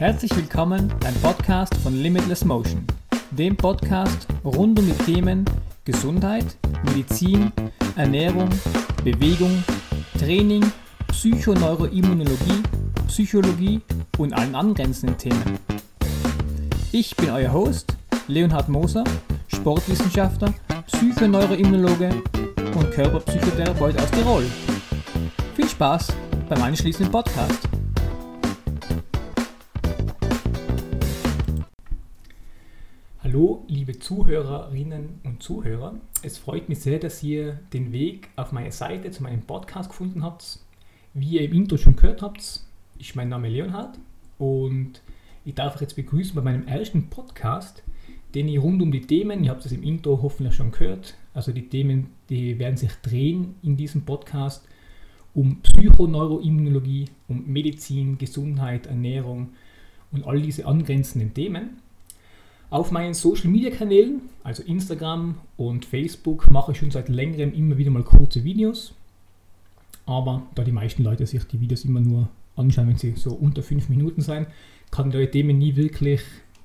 Herzlich willkommen beim Podcast von Limitless Motion, dem Podcast rund um die Themen Gesundheit, Medizin, Ernährung, Bewegung, Training, Psychoneuroimmunologie, Psychologie und allen angrenzenden Themen. Ich bin euer Host, Leonhard Moser, Sportwissenschaftler, Psychoneuroimmunologe und Körperpsychotherapeut aus Tirol. Viel Spaß beim anschließenden Podcast. Hallo, liebe Zuhörerinnen und Zuhörer. Es freut mich sehr, dass ihr den Weg auf meine Seite zu meinem Podcast gefunden habt. Wie ihr im Intro schon gehört habt, ist mein Name Leonhard und ich darf euch jetzt begrüßen bei meinem ersten Podcast, den ich rund um die Themen, ihr habt es im Intro hoffentlich schon gehört, also die Themen, die werden sich drehen in diesem Podcast um Psychoneuroimmunologie, um Medizin, Gesundheit, Ernährung und all diese angrenzenden Themen. Auf meinen Social Media Kanälen, also Instagram und Facebook, mache ich schon seit längerem immer wieder mal kurze Videos. Aber da die meisten Leute sich die Videos immer nur anschauen, wenn sie so unter fünf Minuten sein, kann ich die Themen nie wirklich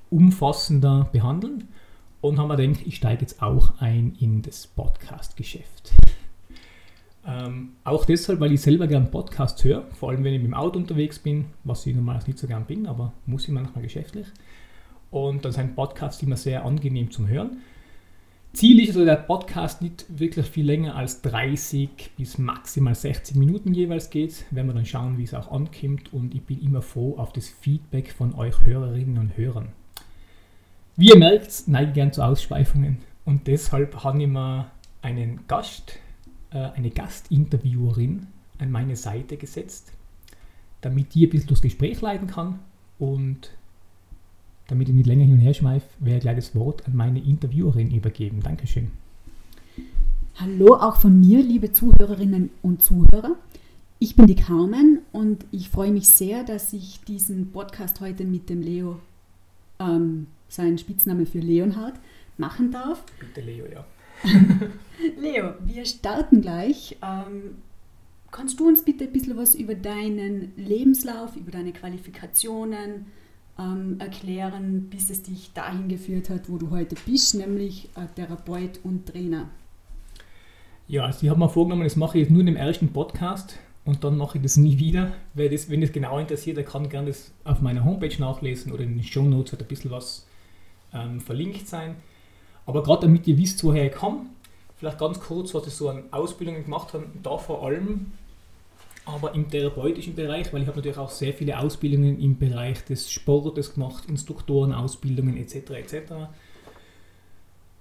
umfassender behandeln. Und haben wir gedacht, ich steige jetzt auch ein in das Podcast-Geschäft. Ähm, auch deshalb, weil ich selber gern Podcasts höre, vor allem wenn ich mit dem Auto unterwegs bin, was ich normalerweise nicht so gern bin, aber muss ich manchmal geschäftlich. Und dann sind Podcasts immer sehr angenehm zum Hören. Ziel ist also der Podcast nicht wirklich viel länger als 30 bis maximal 60 Minuten jeweils geht. Werden wir dann schauen, wie es auch ankommt. Und ich bin immer froh auf das Feedback von euch Hörerinnen und Hörern. Wie ihr merkt, neige ich gern zu Ausschweifungen. Und deshalb habe ich mir einen Gast, äh, eine Gastinterviewerin an meine Seite gesetzt, damit die ein bisschen durchs Gespräch leiten kann und damit ich nicht länger hin und her schmeife, werde ich gleich das Wort an meine Interviewerin übergeben. Dankeschön. Hallo auch von mir, liebe Zuhörerinnen und Zuhörer. Ich bin die Carmen und ich freue mich sehr, dass ich diesen Podcast heute mit dem Leo, ähm, sein Spitzname für Leonhard, machen darf. Bitte Leo, ja. Leo, wir starten gleich. Ähm, kannst du uns bitte ein bisschen was über deinen Lebenslauf, über deine Qualifikationen, ähm, erklären, bis es dich dahin geführt hat, wo du heute bist, nämlich äh, Therapeut und Trainer. Ja, also ich habe mir vorgenommen, das mache ich jetzt nur in dem ersten Podcast und dann mache ich das nie wieder. Wer das, wenn das genau interessiert, der kann gerne das auf meiner Homepage nachlesen oder in den Show Notes wird ein bisschen was ähm, verlinkt sein. Aber gerade damit ihr wisst, woher ich komme, vielleicht ganz kurz, was ich so an Ausbildungen gemacht habe, da vor allem aber im therapeutischen Bereich, weil ich habe natürlich auch sehr viele Ausbildungen im Bereich des Sportes gemacht, Instruktorenausbildungen etc. etc.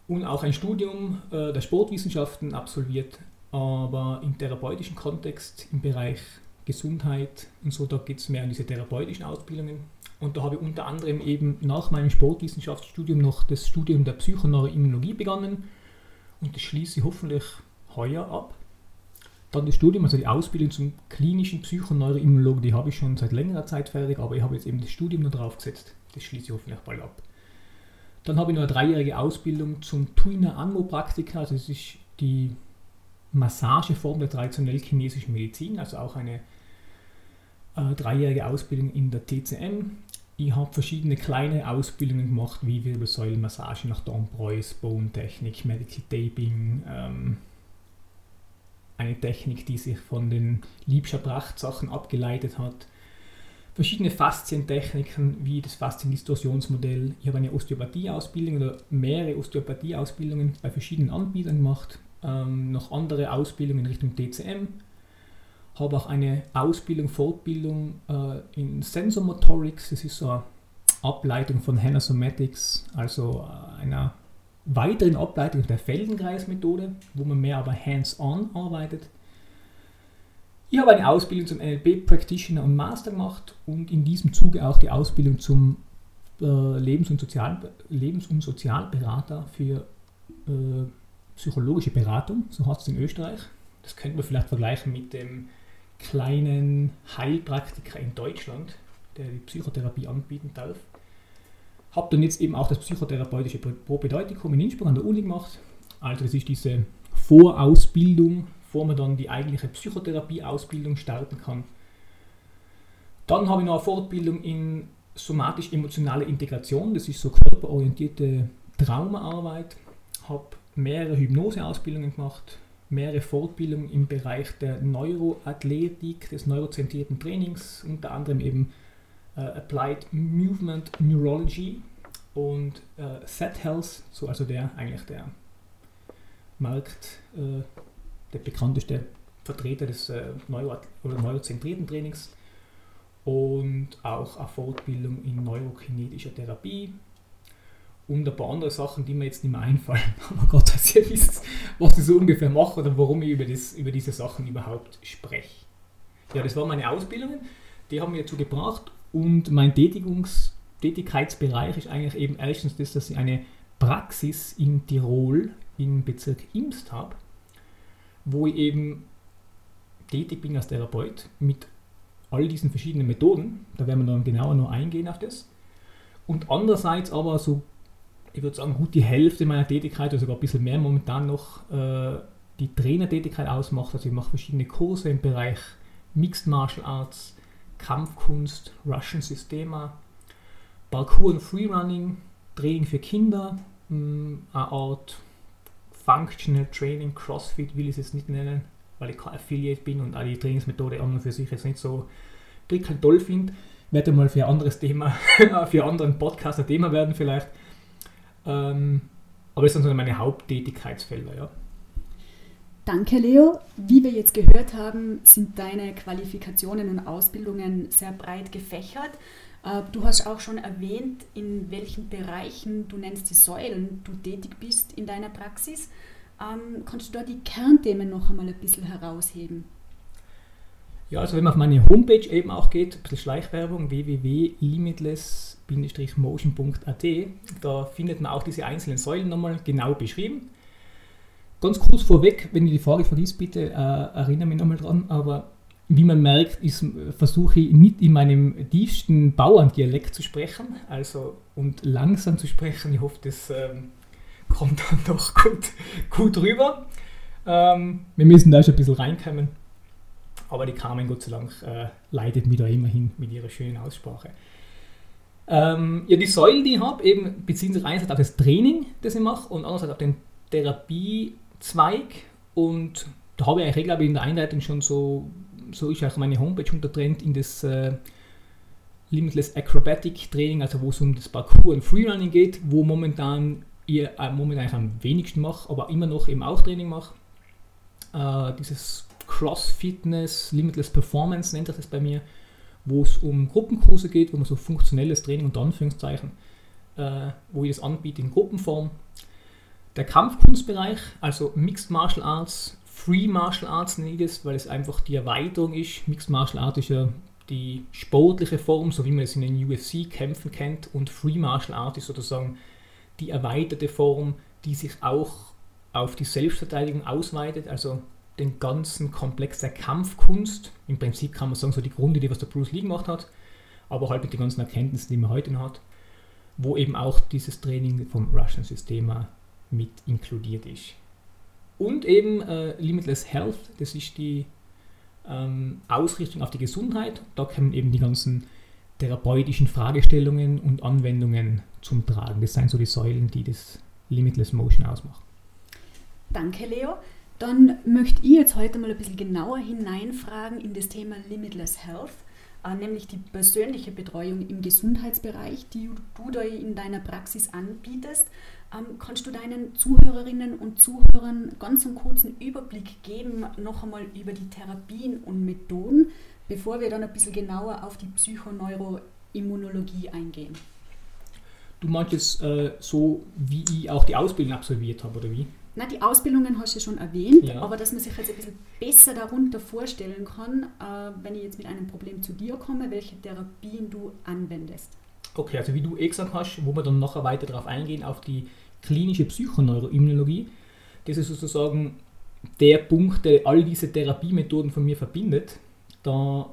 Und auch ein Studium äh, der Sportwissenschaften absolviert, aber im therapeutischen Kontext, im Bereich Gesundheit und so, da geht es mehr um diese therapeutischen Ausbildungen. Und da habe ich unter anderem eben nach meinem Sportwissenschaftsstudium noch das Studium der Psychoneuroimmunologie begonnen und das schließe ich hoffentlich heuer ab. Dann das Studium, also die Ausbildung zum klinischen Psychoneuroimmunologen, die habe ich schon seit längerer Zeit fertig, aber ich habe jetzt eben das Studium noch draufgesetzt. Das schließe ich hoffentlich bald ab. Dann habe ich noch eine dreijährige Ausbildung zum Tuina Anmo Praktika, also das ist die Massageform der traditionell chinesischen Medizin, also auch eine äh, dreijährige Ausbildung in der TCM. Ich habe verschiedene kleine Ausbildungen gemacht, wie Wirbelsäulenmassage nach Dompreus, Bone-Technik, Medical Taping, ähm, eine Technik, die sich von den Liebscher Prachtsachen abgeleitet hat. Verschiedene Faszientechniken wie das Fasziendistorsionsmodell. Ich habe eine Osteopathie-Ausbildung oder mehrere Osteopathie-Ausbildungen bei verschiedenen Anbietern gemacht. Ähm, noch andere Ausbildungen in Richtung DCM. Habe auch eine Ausbildung, Fortbildung äh, in Sensormotorics. Das ist so eine Ableitung von Hanasomatics, also äh, einer weiteren Ableitung der Feldenkreismethode, wo man mehr aber hands-on arbeitet. Ich habe eine Ausbildung zum NLP Practitioner und Master gemacht und in diesem Zuge auch die Ausbildung zum äh, Lebens- und, Sozial Lebens und Sozialberater für äh, psychologische Beratung, so heißt es in Österreich. Das könnte man vielleicht vergleichen mit dem kleinen Heilpraktiker in Deutschland, der die Psychotherapie anbieten darf. Habe dann jetzt eben auch das psychotherapeutische Propedeutikum in Innsbruck an der Uni gemacht. Also das ist diese Vorausbildung, bevor man dann die eigentliche Psychotherapie-Ausbildung starten kann. Dann habe ich noch eine Fortbildung in somatisch-emotionale Integration, das ist so körperorientierte Traumaarbeit, habe mehrere Hypnoseausbildungen gemacht, mehrere Fortbildungen im Bereich der Neuroathletik, des neurozentrierten Trainings, unter anderem eben Applied Movement Neurology und äh, Set Health, so also der eigentlich der Markt, äh, der bekannteste Vertreter des äh, Neuro oder neurozentrierten Trainings und auch eine Fortbildung in neurokinetischer Therapie und ein paar andere Sachen, die mir jetzt nicht mehr einfallen. Aber Gott, dass ihr wisst, was ich so ungefähr mache oder warum ich über, das, über diese Sachen überhaupt spreche. Ja, das waren meine Ausbildungen, die haben mir dazu gebracht und mein Tätigungs Tätigkeitsbereich ist eigentlich eben erstens das, dass ich eine Praxis in Tirol im Bezirk Imst habe, wo ich eben tätig bin als Therapeut mit all diesen verschiedenen Methoden. Da werden wir dann genauer noch eingehen auf das. Und andererseits aber so ich würde sagen, gut die Hälfte meiner Tätigkeit, oder sogar ein bisschen mehr momentan noch, äh, die Trainertätigkeit ausmacht. Also ich mache verschiedene Kurse im Bereich Mixed Martial Arts, Kampfkunst, Russian Systema, Parkour und Freerunning, Training für Kinder, mh, hm, eine Art Functional Training, CrossFit will ich es jetzt nicht nennen, weil ich kein Affiliate bin und auch die Trainingsmethode an und für sich jetzt nicht so prickelnd toll finde. Werde mal für ein anderes Thema, für einen anderen Podcast ein Thema werden vielleicht. Ähm, aber das sind so meine Haupttätigkeitsfelder, ja. Danke, Leo. Wie wir jetzt gehört haben, sind deine Qualifikationen und Ausbildungen sehr breit gefächert. Äh, du hast auch schon erwähnt, in welchen Bereichen du nennst die Säulen du tätig bist in deiner Praxis. Ähm, kannst du da die Kernthemen noch einmal ein bisschen herausheben? Ja, also wenn man auf meine Homepage eben auch geht, ein bisschen Schleichwerbung, www.limitless-motion.at, da findet man auch diese einzelnen Säulen nochmal genau beschrieben. Ganz kurz vorweg, wenn du die Frage verliest, bitte äh, erinnere mich nochmal dran, aber wie man merkt, versuche ich nicht in meinem tiefsten Bauerndialekt zu sprechen, also und langsam zu sprechen. Ich hoffe, das ähm, kommt dann doch gut, gut rüber. Ähm, wir müssen da schon ein bisschen reinkommen. Aber die Carmen, Gott sei Dank, äh, leitet mich da immerhin mit ihrer schönen Aussprache. Ähm, ja, die Säulen, die ich habe, beziehen sich einerseits auf das Training, das ich mache, und andererseits auf den Therapiezweig. Und da habe ich glaube ich, in der Einleitung schon so, so ist auch meine Homepage untertrennt in das äh, Limitless Acrobatic Training, also wo es um das Parkour und Freerunning geht, wo momentan ich äh, momentan am wenigsten mache, aber immer noch eben auch Training mache. Äh, dieses Cross-Fitness, Limitless Performance nennt das bei mir, wo es um Gruppenkurse geht, wo man so funktionelles Training unter Anführungszeichen, äh, wo ich das anbiete in Gruppenform. Der Kampfkunstbereich, also Mixed Martial Arts, Free Martial Arts ich das, weil es einfach die Erweiterung ist. Mixed Martial Arts ist ja die sportliche Form, so wie man es in den UFC-Kämpfen kennt, und Free Martial Arts ist sozusagen die erweiterte Form, die sich auch auf die Selbstverteidigung ausweitet. Also den ganzen Komplex der Kampfkunst. Im Prinzip kann man sagen, so die Grundidee, was der Bruce Lee gemacht hat, aber halt mit den ganzen Erkenntnissen, die man heute noch hat, wo eben auch dieses Training vom Russian Systema mit inkludiert ist. Und eben äh, Limitless Health, das ist die ähm, Ausrichtung auf die Gesundheit. Da kommen eben die ganzen therapeutischen Fragestellungen und Anwendungen zum Tragen. Das sind so die Säulen, die das Limitless Motion ausmachen. Danke, Leo. Dann möchte ich jetzt heute mal ein bisschen genauer hineinfragen in das Thema Limitless Health, äh, nämlich die persönliche Betreuung im Gesundheitsbereich, die du da in deiner Praxis anbietest. Ähm, kannst du deinen Zuhörerinnen und Zuhörern ganz einen kurzen Überblick geben, noch einmal über die Therapien und Methoden, bevor wir dann ein bisschen genauer auf die Psychoneuroimmunologie eingehen? Du meinst jetzt äh, so, wie ich auch die Ausbildung absolviert habe, oder wie? Na, die Ausbildungen hast du ja schon erwähnt, ja. aber dass man sich jetzt ein bisschen besser darunter vorstellen kann, äh, wenn ich jetzt mit einem Problem zu dir komme, welche Therapien du anwendest. Okay, also wie du eh gesagt hast, wo wir dann nachher weiter darauf eingehen, auf die klinische Psychoneuroimmunologie. Das ist sozusagen der Punkt, der all diese Therapiemethoden von mir verbindet, da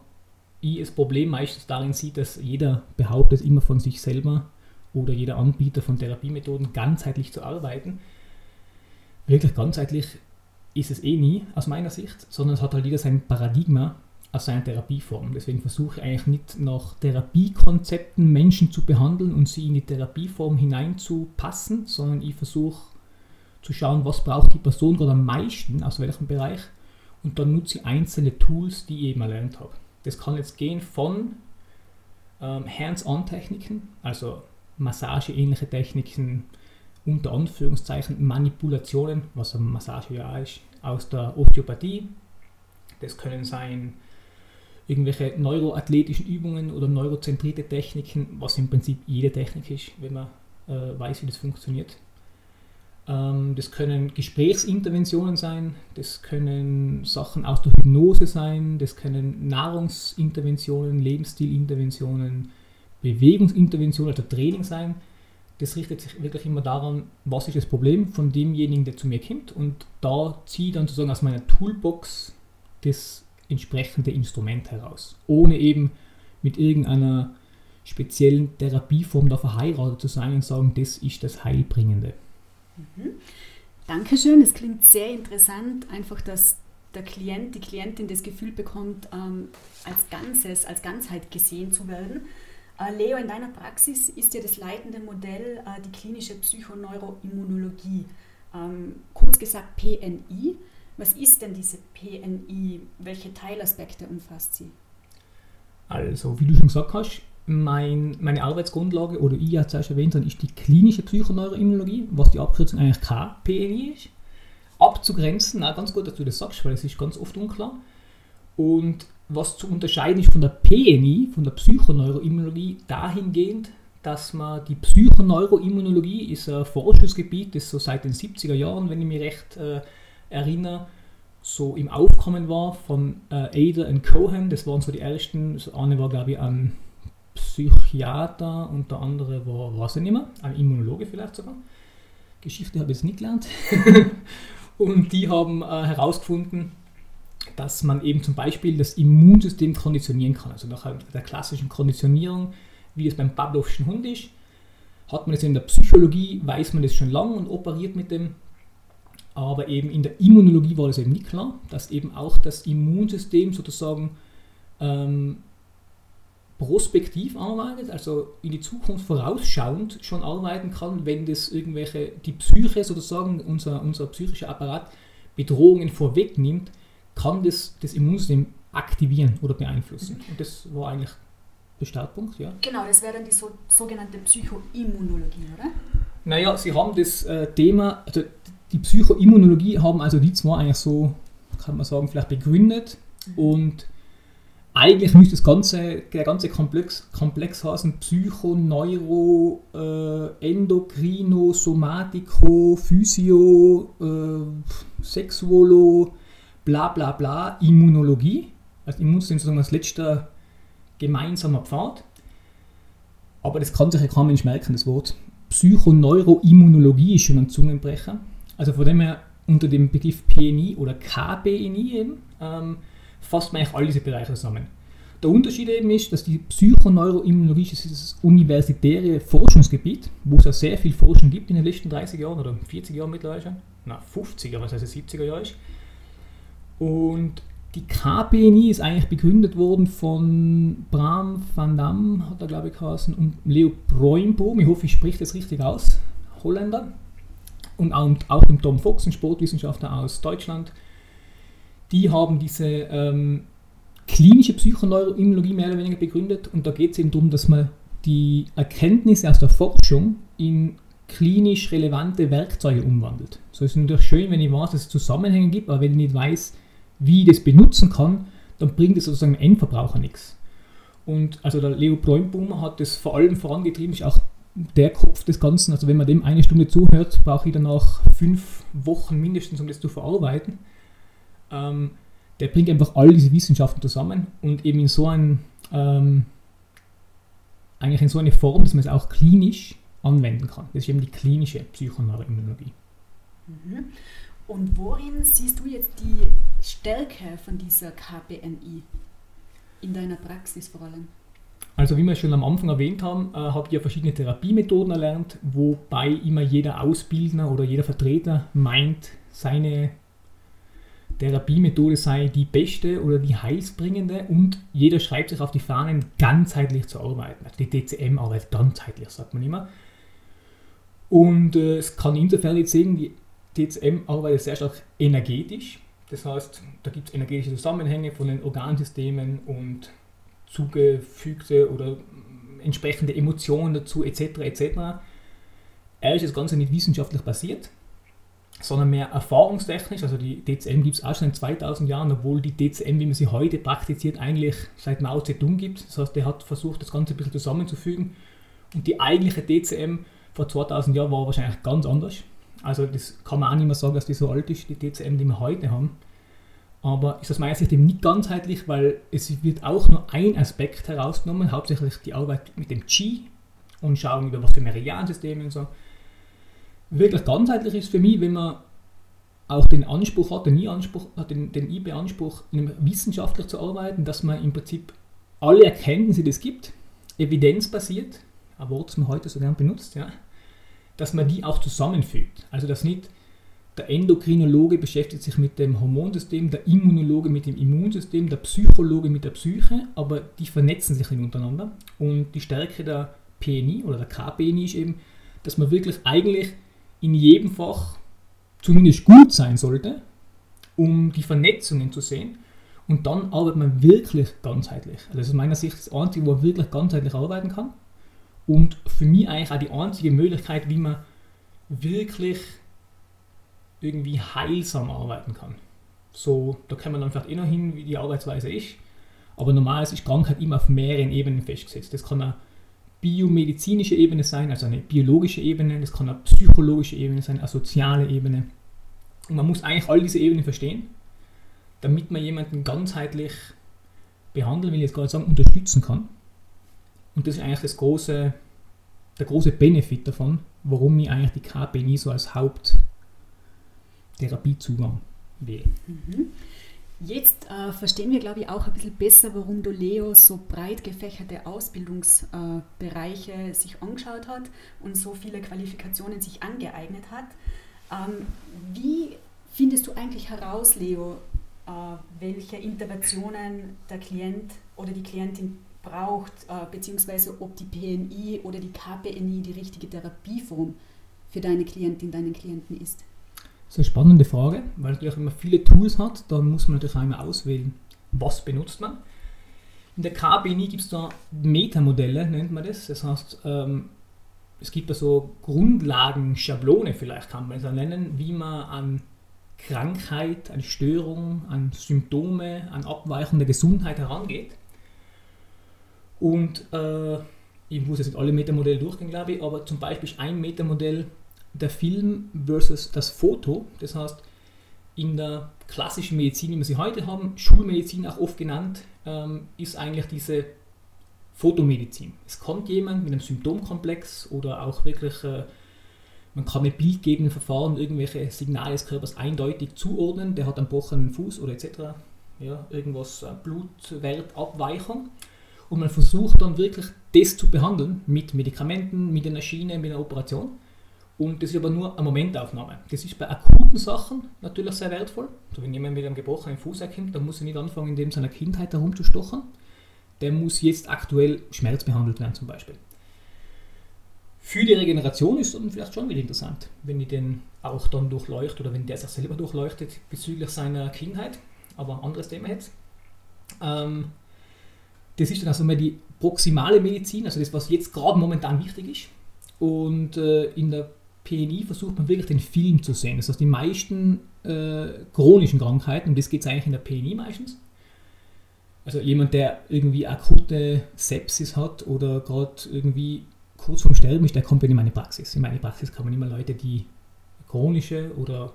ich das Problem meistens darin sehe, dass jeder behauptet immer von sich selber oder jeder Anbieter von Therapiemethoden ganzheitlich zu arbeiten wirklich ganzheitlich ist es eh nie aus meiner Sicht, sondern es hat halt jeder sein Paradigma als seine Therapieform. Deswegen versuche ich eigentlich nicht nach Therapiekonzepten Menschen zu behandeln und sie in die Therapieform hineinzupassen, sondern ich versuche zu schauen, was braucht die Person gerade am meisten, aus welchem Bereich, und dann nutze ich einzelne Tools, die ich eben erlernt habe. Das kann jetzt gehen von ähm, Hands-on-Techniken, also Massage-ähnliche Techniken, unter Anführungszeichen Manipulationen, was eine Massage ja ist, aus der Osteopathie. Das können sein irgendwelche neuroathletischen Übungen oder neurozentrierte Techniken, was im Prinzip jede Technik ist, wenn man äh, weiß, wie das funktioniert. Ähm, das können Gesprächsinterventionen sein, das können Sachen aus der Hypnose sein, das können Nahrungsinterventionen, Lebensstilinterventionen, Bewegungsinterventionen oder Training sein. Das richtet sich wirklich immer daran, was ist das Problem von demjenigen, der zu mir kommt und da ziehe ich dann sozusagen aus meiner Toolbox das entsprechende Instrument heraus, ohne eben mit irgendeiner speziellen Therapieform da verheiratet zu sein und sagen, das ist das Heilbringende. Mhm. Dankeschön, es klingt sehr interessant, einfach, dass der Klient, die Klientin das Gefühl bekommt, ähm, als Ganzes, als Ganzheit gesehen zu werden. Äh, Leo, in deiner Praxis ist ja das leitende Modell äh, die klinische Psychoneuroimmunologie, ähm, kurz gesagt PNI. Was ist denn diese PNI? Welche Teilaspekte umfasst sie? Also, wie du schon gesagt hast, mein, meine Arbeitsgrundlage, oder ich ja zuerst erwähnt habe, ist die klinische Psychoneuroimmunologie, was die Abkürzung eigentlich KPNI ist. Abzugrenzen, auch ganz gut, dass du das sagst, weil es ist ganz oft unklar. Und was zu unterscheiden ist von der PNI, von der Psychoneuroimmunologie, dahingehend, dass man die Psychoneuroimmunologie ist ein Forschungsgebiet, das so seit den 70er Jahren, wenn ich mich recht äh, erinnere, so im Aufkommen war von äh, Ada und Cohen. Das waren so die ersten. So eine war, glaube ich, ein Psychiater und der andere war, weiß ich nicht mehr, ein Immunologe vielleicht sogar. Geschichte habe ich jetzt nicht gelernt. und die haben äh, herausgefunden, dass man eben zum Beispiel das Immunsystem konditionieren kann. Also nach der klassischen Konditionierung, wie es beim Pavlovschen Hund ist, hat man es in der Psychologie, weiß man das schon lange und operiert mit dem. Aber eben in der Immunologie war das eben nicht klar, dass eben auch das Immunsystem sozusagen ähm, prospektiv arbeitet, also in die Zukunft vorausschauend schon arbeiten kann, wenn das irgendwelche, die Psyche sozusagen, unser, unser psychischer Apparat Bedrohungen vorwegnimmt, kann das das Immunsystem aktivieren oder beeinflussen. Und das war eigentlich der Startpunkt, ja. Genau, das wäre dann die so, sogenannte Psychoimmunologie, oder? Naja, Sie haben das äh, Thema, also die Psychoimmunologie haben also die zwei eigentlich so, kann man sagen, vielleicht begründet mhm. und eigentlich müsste das ganze, der ganze Komplex, Komplex heißen Psycho, Neuro, äh, Endokrino, Somatiko, Physio, äh, Sexuolo, bla bla bla, Immunologie. Also Immunsystem sozusagen als letzter gemeinsamer Pfad. Aber das kann sich ja kaum Mensch merken, das Wort. Psychoneuroimmunologie ist schon ein Zungenbrecher. Also von dem her unter dem Begriff PNI oder KBNI eben, ähm, fasst man eigentlich all diese Bereiche zusammen. Der Unterschied eben ist, dass die Psychoneuroimmunologie ist das universitäre Forschungsgebiet, wo es ja sehr viel Forschung gibt in den letzten 30 Jahren oder 40 Jahren mittlerweile schon. Na, 50er, was heißt 70er Jahre ist. Und die KPNI ist eigentlich begründet worden von Bram van Dam, hat er glaube ich geheißen, und Leo Broimboom, ich hoffe, ich spreche das richtig aus, Holländer. Und auch dem Tom Fox, ein Sportwissenschaftler aus Deutschland, die haben diese ähm, klinische Psychoneuroimmunologie mehr oder weniger begründet und da geht es eben darum, dass man die Erkenntnisse aus der Forschung in klinisch relevante Werkzeuge umwandelt. So ist es natürlich schön, wenn ich weiß, dass es Zusammenhänge gibt, aber wenn ich nicht weiß, wie ich das benutzen kann, dann bringt es sozusagen dem Endverbraucher nichts. Und also der Leo Bräumbaumer hat das vor allem vorangetrieben, ist auch der Kopf des Ganzen. Also wenn man dem eine Stunde zuhört, brauche ich danach fünf Wochen mindestens, um das zu verarbeiten. Ähm, der bringt einfach all diese Wissenschaften zusammen und eben in so ein, ähm, eigentlich in so eine Form, dass man es auch klinisch anwenden kann. Das ist eben die klinische Psychoneuroimmunologie. Mhm. Und worin siehst du jetzt die Stärke von dieser KPNI in deiner Praxis vor allem? Also wie wir schon am Anfang erwähnt haben, äh, habe ich ja verschiedene Therapiemethoden erlernt, wobei immer jeder Ausbildner oder jeder Vertreter meint, seine Therapiemethode sei die beste oder die heilsbringende und jeder schreibt sich auf die Fahnen, ganzheitlich zu arbeiten. Also die DCM arbeitet ganzheitlich, sagt man immer. Und äh, es kann insofern jetzt sehen, die DCM arbeitet sehr stark energetisch. Das heißt, da gibt es energetische Zusammenhänge von den Organsystemen und zugefügte oder entsprechende Emotionen dazu etc. etc. Er ist das Ganze nicht wissenschaftlich basiert, sondern mehr erfahrungstechnisch. Also die DCM gibt es auch schon in 2000 Jahren, obwohl die DCM, wie man sie heute praktiziert, eigentlich seit Mao Zedong gibt. Das heißt, der hat versucht, das Ganze ein bisschen zusammenzufügen. Und die eigentliche DCM vor 2000 Jahren war wahrscheinlich ganz anders. Also das kann man auch nicht mehr sagen, dass die so alt ist, die DCM, die wir heute haben. Aber ist aus meiner Sicht eben nicht ganzheitlich, weil es wird auch nur ein Aspekt herausgenommen, hauptsächlich die Arbeit mit dem Qi und schauen über was für Meridiansysteme und so. Wirklich ganzheitlich ist für mich, wenn man auch den Anspruch hat, den I-Anspruch, den, den IB-Anspruch, wissenschaftlich zu arbeiten, dass man im Prinzip alle Erkenntnisse, die es gibt, evidenzbasiert, ein Wort, das man heute so gern benutzt, ja, dass man die auch zusammenfügt. Also dass nicht der Endokrinologe beschäftigt sich mit dem Hormonsystem, der Immunologe mit dem Immunsystem, der Psychologe mit der Psyche, aber die vernetzen sich untereinander. Und die Stärke der PNI oder der KPNI ist eben, dass man wirklich eigentlich in jedem Fach zumindest gut sein sollte, um die Vernetzungen zu sehen. Und dann arbeitet man wirklich ganzheitlich. Also das ist aus meiner Sicht das Einzige, wo man wirklich ganzheitlich arbeiten kann. Und für mich eigentlich auch die einzige Möglichkeit, wie man wirklich irgendwie heilsam arbeiten kann. So, da kann man dann vielleicht eh noch hin, wie die Arbeitsweise ist. Aber normalerweise ist Krankheit immer auf mehreren Ebenen festgesetzt. Das kann eine biomedizinische Ebene sein, also eine biologische Ebene, das kann eine psychologische Ebene sein, eine soziale Ebene. Und man muss eigentlich all diese Ebenen verstehen, damit man jemanden ganzheitlich behandeln, will ich jetzt gerade sagen, unterstützen kann. Und das ist eigentlich das große, der große Benefit davon, warum ich eigentlich die KPNI so als Haupt Therapiezugang wähle. Mhm. Jetzt äh, verstehen wir, glaube ich, auch ein bisschen besser, warum du Leo so breit gefächerte Ausbildungsbereiche äh, sich angeschaut hat und so viele Qualifikationen sich angeeignet hat. Ähm, wie findest du eigentlich heraus, Leo, äh, welche Interventionen der Klient oder die Klientin braucht, äh, beziehungsweise ob die PNI oder die KPNI die richtige Therapieform für deine Klientin, deinen Klienten ist? Das ist eine spannende Frage, weil natürlich, wenn man viele Tools hat, dann muss man natürlich einmal auswählen, was benutzt man. In der KBNI gibt es da Metamodelle, nennt man das. Das heißt, ähm, es gibt da so Grundlagen, Schablone vielleicht kann man es nennen, wie man an Krankheit, an Störung, an Symptome, an Abweichung der Gesundheit herangeht. Und äh, ich muss jetzt nicht alle Metamodelle durchgehen, glaube ich, aber zum Beispiel ein Metamodell der Film versus das Foto. Das heißt, in der klassischen Medizin, wie wir sie heute haben, Schulmedizin auch oft genannt, ähm, ist eigentlich diese Fotomedizin. Es kommt jemand mit einem Symptomkomplex oder auch wirklich, äh, man kann mit bildgebenden Verfahren irgendwelche Signale des Körpers eindeutig zuordnen, der hat einen gebrochenen Fuß oder etc. Ja, irgendwas, äh, Blutwertabweichung. Und man versucht dann wirklich das zu behandeln mit Medikamenten, mit einer Schiene, mit einer Operation. Und das ist aber nur eine Momentaufnahme. Das ist bei akuten Sachen natürlich sehr wertvoll. Also wenn jemand mit einem gebrochenen Fuß erkennt, dann muss er nicht anfangen, in dem seiner Kindheit herumzustochen. Der muss jetzt aktuell schmerzbehandelt werden zum Beispiel. Für die Regeneration ist dann vielleicht schon wieder interessant, wenn ich den auch dann durchleuchte oder wenn der sich selber durchleuchtet bezüglich seiner Kindheit. Aber ein anderes Thema jetzt. Ähm, das ist dann also mehr die proximale Medizin, also das, was jetzt gerade momentan wichtig ist. Und äh, in der PNI versucht man wirklich den Film zu sehen. Das heißt, die meisten äh, chronischen Krankheiten, und das geht es eigentlich in der PNI meistens, also jemand, der irgendwie akute Sepsis hat oder gerade irgendwie kurz vorm Sterben ist, der kommt in meine Praxis. In meine Praxis kann man immer Leute, die chronische oder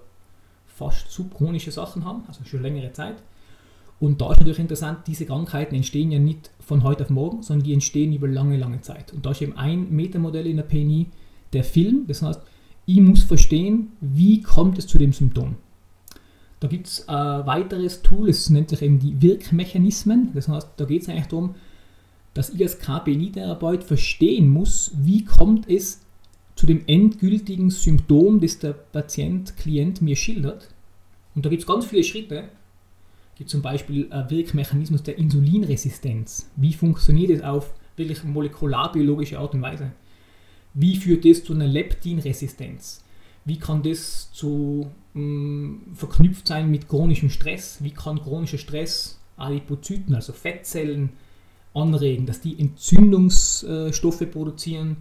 fast subchronische Sachen haben, also schon längere Zeit. Und da ist natürlich interessant, diese Krankheiten entstehen ja nicht von heute auf morgen, sondern die entstehen über lange, lange Zeit. Und da ist eben ein Metamodell in der PNI, der Film. Das heißt, ich muss verstehen, wie kommt es zu dem Symptom. Da gibt es ein weiteres Tool, es nennt sich eben die Wirkmechanismen. Das heißt, da geht es eigentlich darum, dass ich als KPNI-Therapeut verstehen muss, wie kommt es zu dem endgültigen Symptom, das der Patient, Klient mir schildert. Und da gibt es ganz viele Schritte, gibt zum Beispiel einen Wirkmechanismus der Insulinresistenz. Wie funktioniert es auf wirklich molekularbiologische Art und Weise? Wie führt das zu einer Leptinresistenz? Wie kann das zu, mh, mm, verknüpft sein mit chronischem Stress? Wie kann chronischer Stress Adipozyten, also Fettzellen, anregen, dass die Entzündungsstoffe produzieren?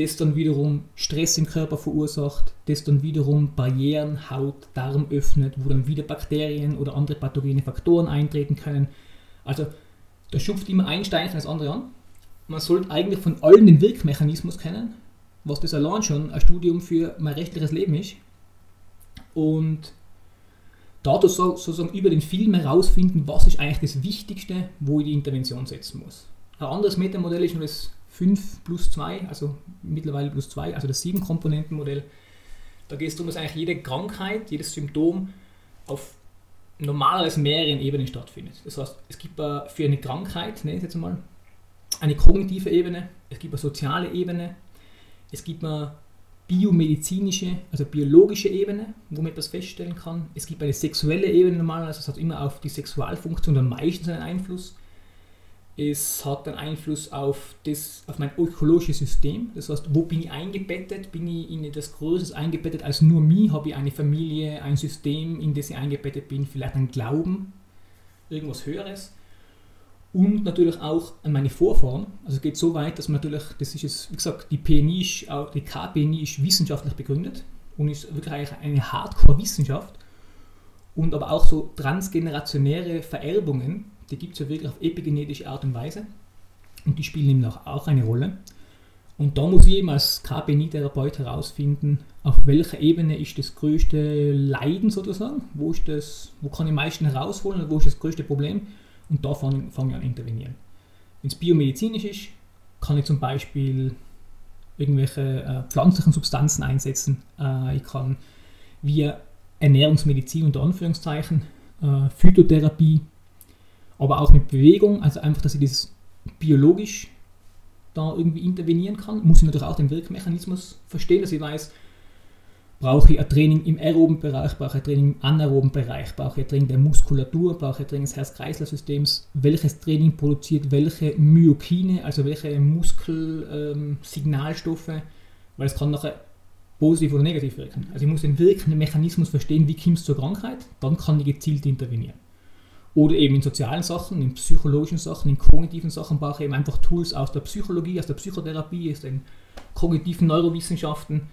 das dann wiederum Stress im Körper verursacht, das dann wiederum Barrieren, Haut, Darm öffnet, wo dann wieder Bakterien oder andere pathogene Faktoren eintreten können. Also da schupft immer ein Steinchen das andere an. Man sollte eigentlich von allen den Wirkmechanismus kennen, was das allein schon ein Studium für mein rechtliches Leben ist. Und dadurch sozusagen über den Film herausfinden, was ist eigentlich das Wichtigste, wo ich die Intervention setzen muss. Ein anderes Metamodell ist nur das 5 plus 2, also mittlerweile plus 2, also das 7-Komponenten-Modell. Da geht es darum, dass eigentlich jede Krankheit, jedes Symptom auf normalerweise mehreren Ebenen stattfindet. Das heißt, es gibt für eine Krankheit, nenne ich jetzt mal, eine kognitive Ebene, es gibt eine soziale Ebene, es gibt eine biomedizinische, also biologische Ebene, wo man etwas feststellen kann. Es gibt eine sexuelle Ebene normalerweise, das hat immer auf die Sexualfunktion am meisten einen Einfluss es hat einen Einfluss auf, das, auf mein ökologisches System. Das heißt, wo bin ich eingebettet? Bin ich in etwas Größeres eingebettet als nur mich? Habe ich eine Familie, ein System, in das ich eingebettet bin? Vielleicht ein Glauben, irgendwas Höheres? Und natürlich auch an meine Vorfahren. Also es geht so weit, dass man natürlich, das ist jetzt, wie gesagt, die PNI ist, auch die KPNI ist wissenschaftlich begründet und ist wirklich eine Hardcore-Wissenschaft. Und aber auch so transgenerationäre Vererbungen, die gibt es ja wirklich auf epigenetische Art und Weise und die spielen eben auch eine Rolle. Und da muss ich eben als KPNI-Therapeut herausfinden, auf welcher Ebene ist das größte Leiden sozusagen, wo, ist das, wo kann ich am meisten herausholen, wo ist das größte Problem und da fange fang ich an intervenieren. Wenn es biomedizinisch ist, kann ich zum Beispiel irgendwelche äh, pflanzlichen Substanzen einsetzen. Äh, ich kann via Ernährungsmedizin unter Anführungszeichen, äh, Phytotherapie, aber auch mit Bewegung, also einfach, dass ich das biologisch da irgendwie intervenieren kann, muss ich natürlich auch den Wirkmechanismus verstehen, dass ich weiß, brauche ich ein Training im aeroben Bereich, brauche ich ein Training im anaeroben Bereich, brauche ich ein Training der Muskulatur, brauche ich ein Training des Herz-Kreislauf-Systems, welches Training produziert welche Myokine, also welche Muskelsignalstoffe, ähm, weil es kann nachher positiv oder negativ wirken. Also ich muss den wirkenden Mechanismus verstehen, wie kommt es zur Krankheit, dann kann ich gezielt intervenieren. Oder eben in sozialen Sachen, in psychologischen Sachen, in kognitiven Sachen brauche ich eben einfach Tools aus der Psychologie, aus der Psychotherapie, aus den kognitiven Neurowissenschaften.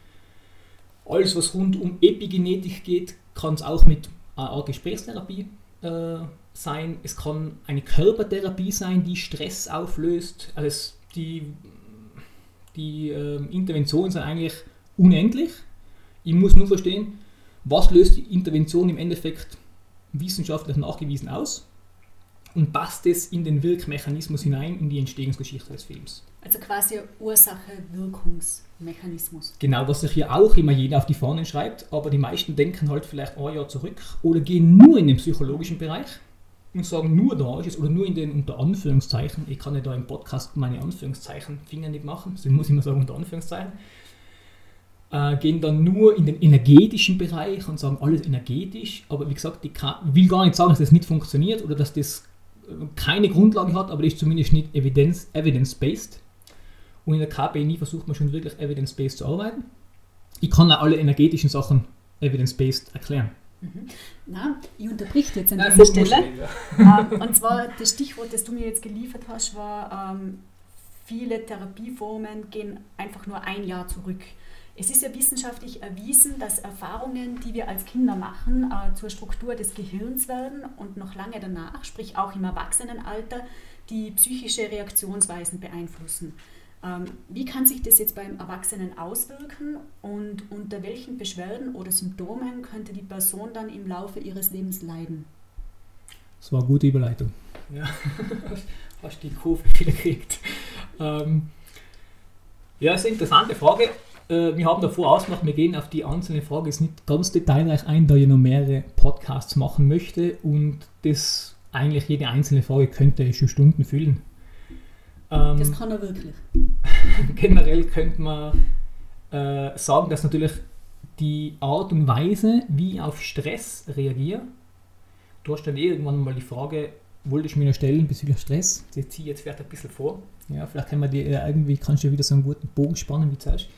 Alles, was rund um Epigenetik geht, kann es auch mit einer Art Gesprächstherapie äh, sein. Es kann eine Körpertherapie sein, die Stress auflöst. Also die die äh, Interventionen sind eigentlich unendlich. Ich muss nur verstehen, was löst die Intervention im Endeffekt wissenschaftlich nachgewiesen aus und passt es in den Wirkmechanismus hinein, in die Entstehungsgeschichte des Films. Also quasi Ursache-Wirkungsmechanismus. Genau, was sich hier auch immer jeder auf die Fahnen schreibt, aber die meisten denken halt vielleicht ein Jahr zurück oder gehen nur in den psychologischen Bereich und sagen, nur da ist es oder nur in den unter Anführungszeichen, ich kann ja da im Podcast meine Anführungszeichen Finger nicht machen, deswegen muss ich immer sagen unter Anführungszeichen, äh, gehen dann nur in den energetischen Bereich und sagen alles energetisch. Aber wie gesagt, ich will gar nicht sagen, dass das nicht funktioniert oder dass das keine Grundlage hat, aber das ist zumindest nicht evidence, evidence-based. Und in der KPNI versucht man schon wirklich evidence-based zu arbeiten. Ich kann auch alle energetischen Sachen evidence-based erklären. Mhm. Na, ich unterbrich jetzt an dieser Stelle. Ähm, und zwar das Stichwort, das du mir jetzt geliefert hast, war, ähm, viele Therapieformen gehen einfach nur ein Jahr zurück. Es ist ja wissenschaftlich erwiesen, dass Erfahrungen, die wir als Kinder machen, äh, zur Struktur des Gehirns werden und noch lange danach, sprich auch im Erwachsenenalter, die psychische Reaktionsweisen beeinflussen. Ähm, wie kann sich das jetzt beim Erwachsenen auswirken und unter welchen Beschwerden oder Symptomen könnte die Person dann im Laufe ihres Lebens leiden? Das war eine gute Überleitung. Ja, hast die Kurve wieder gekriegt. Ähm, ja, das ist eine interessante Frage. Äh, wir haben davor ausgemacht, wir gehen auf die einzelne Frage jetzt nicht ganz detailreich ein, da ich noch mehrere Podcasts machen möchte und das eigentlich jede einzelne Frage könnte schon Stunden füllen. Ähm, das kann er wirklich. generell könnte man äh, sagen, dass natürlich die Art und Weise, wie ich auf Stress reagiere, du hast dann irgendwann mal die Frage, wollte ich mir noch stellen bezüglich Stress. Die ziehe ich jetzt vielleicht ein bisschen vor. Ja, vielleicht kann man die irgendwie, kannst du ja wieder so einen guten Bogen spannen wie zuerst. Ähm,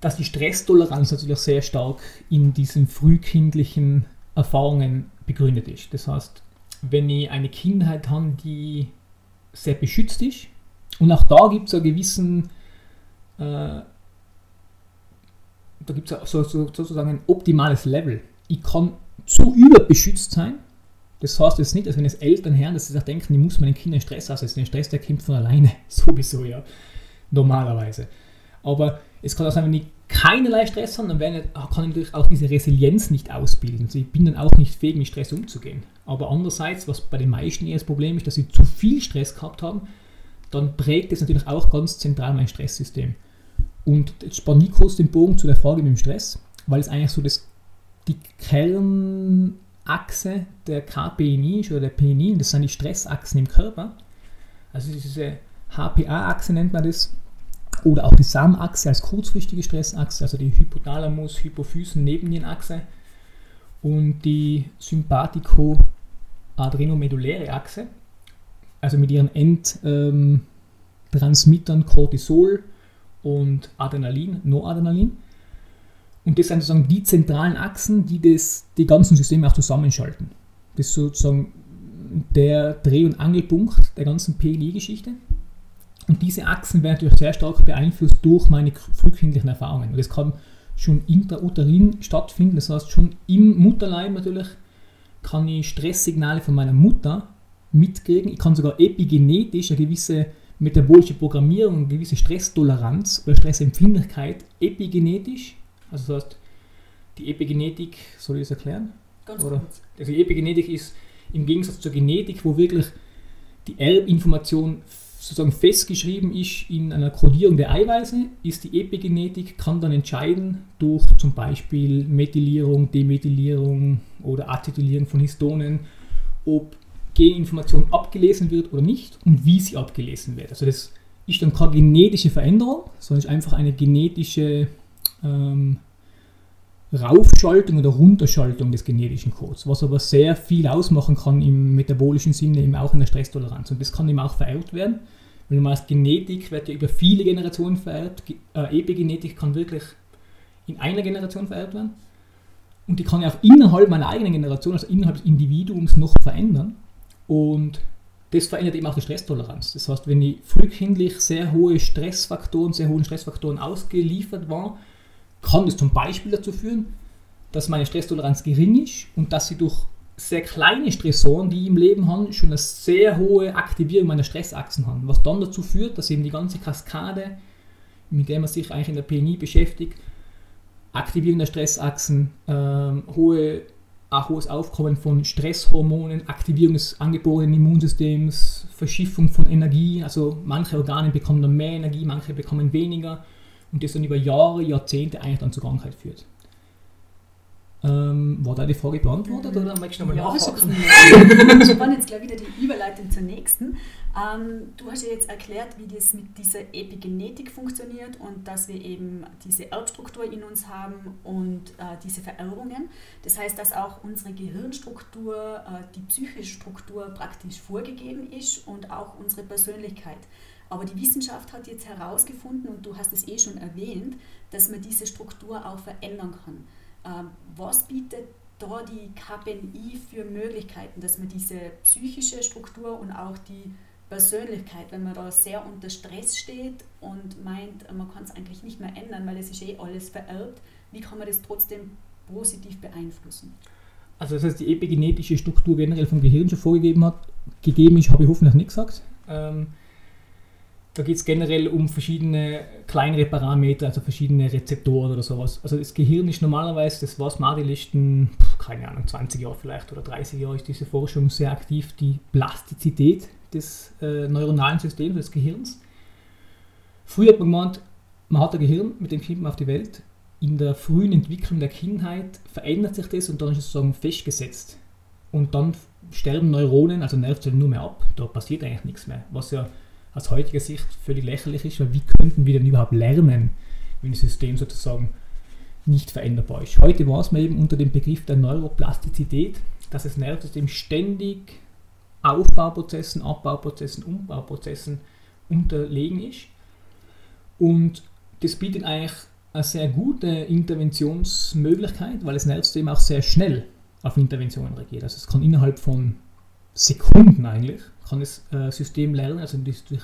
dass die Stresstoleranz natürlich sehr stark in diesen frühkindlichen Erfahrungen begründet ist. Das heißt, wenn ich eine Kindheit habe, die sehr beschützt ist, und auch da gibt es einen gewissen, äh, da gibt es so, so, sozusagen ein optimales Level. Ich kann zu überbeschützt sein, das heißt jetzt nicht, dass wenn es Eltern hören, dass sie sich denken, ich muss meinen Kindern Stress aussetzen. Der Stress, der kommt von alleine, sowieso, ja, normalerweise. Aber es kann auch sein, wenn ich keinerlei Stress habe, dann ich, kann ich natürlich auch diese Resilienz nicht ausbilden. Also ich bin dann auch nicht fähig, mit Stress umzugehen. Aber andererseits, was bei den meisten eher das Problem ist, dass sie zu viel Stress gehabt haben, dann prägt es natürlich auch ganz zentral mein Stresssystem. Und jetzt spanne ich kurz den Bogen zu der Frage mit dem Stress, weil es eigentlich so das, die Kernachse der KPNI ist oder der PNI, das sind die Stressachsen im Körper. Also diese HPA-Achse nennt man das, oder auch die SAM-Achse als kurzfristige Stressachse, also die Hypothalamus-Hypophysen-Nebennierenachse und die Sympathico-Adrenomeduläre Achse, also mit ihren Endtransmittern ähm, Cortisol und Adrenalin, Noradrenalin. Und das sind sozusagen die zentralen Achsen, die das, die ganzen Systeme auch zusammenschalten. Das ist sozusagen der Dreh- und Angelpunkt der ganzen PLI-Geschichte. Und diese Achsen werden natürlich sehr stark beeinflusst durch meine frühkindlichen Erfahrungen. Und das kann schon intrauterin stattfinden, das heißt schon im Mutterleib natürlich kann ich Stresssignale von meiner Mutter mitkriegen. Ich kann sogar epigenetisch eine gewisse metabolische Programmierung, eine gewisse Stresstoleranz oder Stressempfindlichkeit epigenetisch, also das heißt, die Epigenetik, soll ich das erklären? Ganz oder? kurz. Also die Epigenetik ist im Gegensatz zur Genetik, wo wirklich die Erbinformation sozusagen festgeschrieben ist in einer Kodierung der Eiweiße, ist die Epigenetik, kann dann entscheiden durch zum Beispiel Methylierung, Demethylierung oder Acetylierung von Histonen, ob Geninformation abgelesen wird oder nicht und wie sie abgelesen wird. Also das ist dann keine genetische Veränderung, sondern ist einfach eine genetische ähm, Raufschaltung oder Runterschaltung des genetischen Codes, was aber sehr viel ausmachen kann im metabolischen Sinne, eben auch in der Stresstoleranz. Und das kann eben auch vererbt werden. Weil du meinst, Genetik wird ja über viele Generationen vererbt. Äh, Epigenetik kann wirklich in einer Generation vererbt werden. Und die kann ja auch innerhalb meiner eigenen Generation, also innerhalb des Individuums, noch verändern. Und das verändert eben auch die Stresstoleranz. Das heißt, wenn ich frühkindlich sehr hohe Stressfaktoren, sehr hohen Stressfaktoren ausgeliefert war, kann das zum Beispiel dazu führen, dass meine Stresstoleranz gering ist und dass sie durch sehr kleine Stressoren, die ich im Leben habe, schon eine sehr hohe Aktivierung meiner Stressachsen haben. Was dann dazu führt, dass eben die ganze Kaskade, mit der man sich eigentlich in der PNI beschäftigt, Aktivierung der Stressachsen, ähm, hohe, auch hohes Aufkommen von Stresshormonen, Aktivierung des angeborenen Immunsystems, Verschiffung von Energie, also manche Organe bekommen dann mehr Energie, manche bekommen weniger und das dann über Jahre, Jahrzehnte eigentlich dann zur Krankheit führt. Ähm, war da die Frage beantwortet oder möchtest du nochmal ja, nachhaken? Ich war jetzt gleich wieder die Überleitung zur nächsten. Ähm, du hast ja jetzt erklärt, wie das mit dieser Epigenetik funktioniert und dass wir eben diese Erbstruktur in uns haben und äh, diese Vererbungen. Das heißt, dass auch unsere Gehirnstruktur, äh, die psychische Struktur praktisch vorgegeben ist und auch unsere Persönlichkeit. Aber die Wissenschaft hat jetzt herausgefunden, und du hast es eh schon erwähnt, dass man diese Struktur auch verändern kann. Ähm, was bietet da die KPNI für Möglichkeiten, dass man diese psychische Struktur und auch die Persönlichkeit, wenn man da sehr unter Stress steht und meint, man kann es eigentlich nicht mehr ändern, weil es ist eh alles vererbt, wie kann man das trotzdem positiv beeinflussen? Also das heißt, die epigenetische Struktur generell vom Gehirn schon vorgegeben hat, gegeben ist, habe ich hoffentlich nicht gesagt. Ähm, da geht es generell um verschiedene kleinere Parameter, also verschiedene Rezeptoren oder sowas. Also das Gehirn ist normalerweise, das war es mal die letzten, keine Ahnung, 20 Jahre vielleicht oder 30 Jahre ist diese Forschung sehr aktiv, die Plastizität des äh, neuronalen Systems des Gehirns. Früher hat man gemeint, man hat ein Gehirn, mit dem kommt man auf die Welt. In der frühen Entwicklung der Kindheit verändert sich das und dann ist es sozusagen festgesetzt. Und dann sterben Neuronen, also Nervzellen nur mehr ab. Da passiert eigentlich nichts mehr. Was ja aus heutiger Sicht völlig lächerlich ist, weil wie könnten wir denn überhaupt lernen, wenn das System sozusagen nicht veränderbar ist. Heute war es mir eben unter dem Begriff der Neuroplastizität, dass das Nervensystem ständig Aufbauprozessen, Abbauprozessen, Umbauprozessen unterlegen ist. Und das bietet eigentlich eine sehr gute Interventionsmöglichkeit, weil das Nervensystem auch sehr schnell auf Interventionen reagiert. Also es kann innerhalb von Sekunden eigentlich, kann das äh, System lernen, also durch, durch,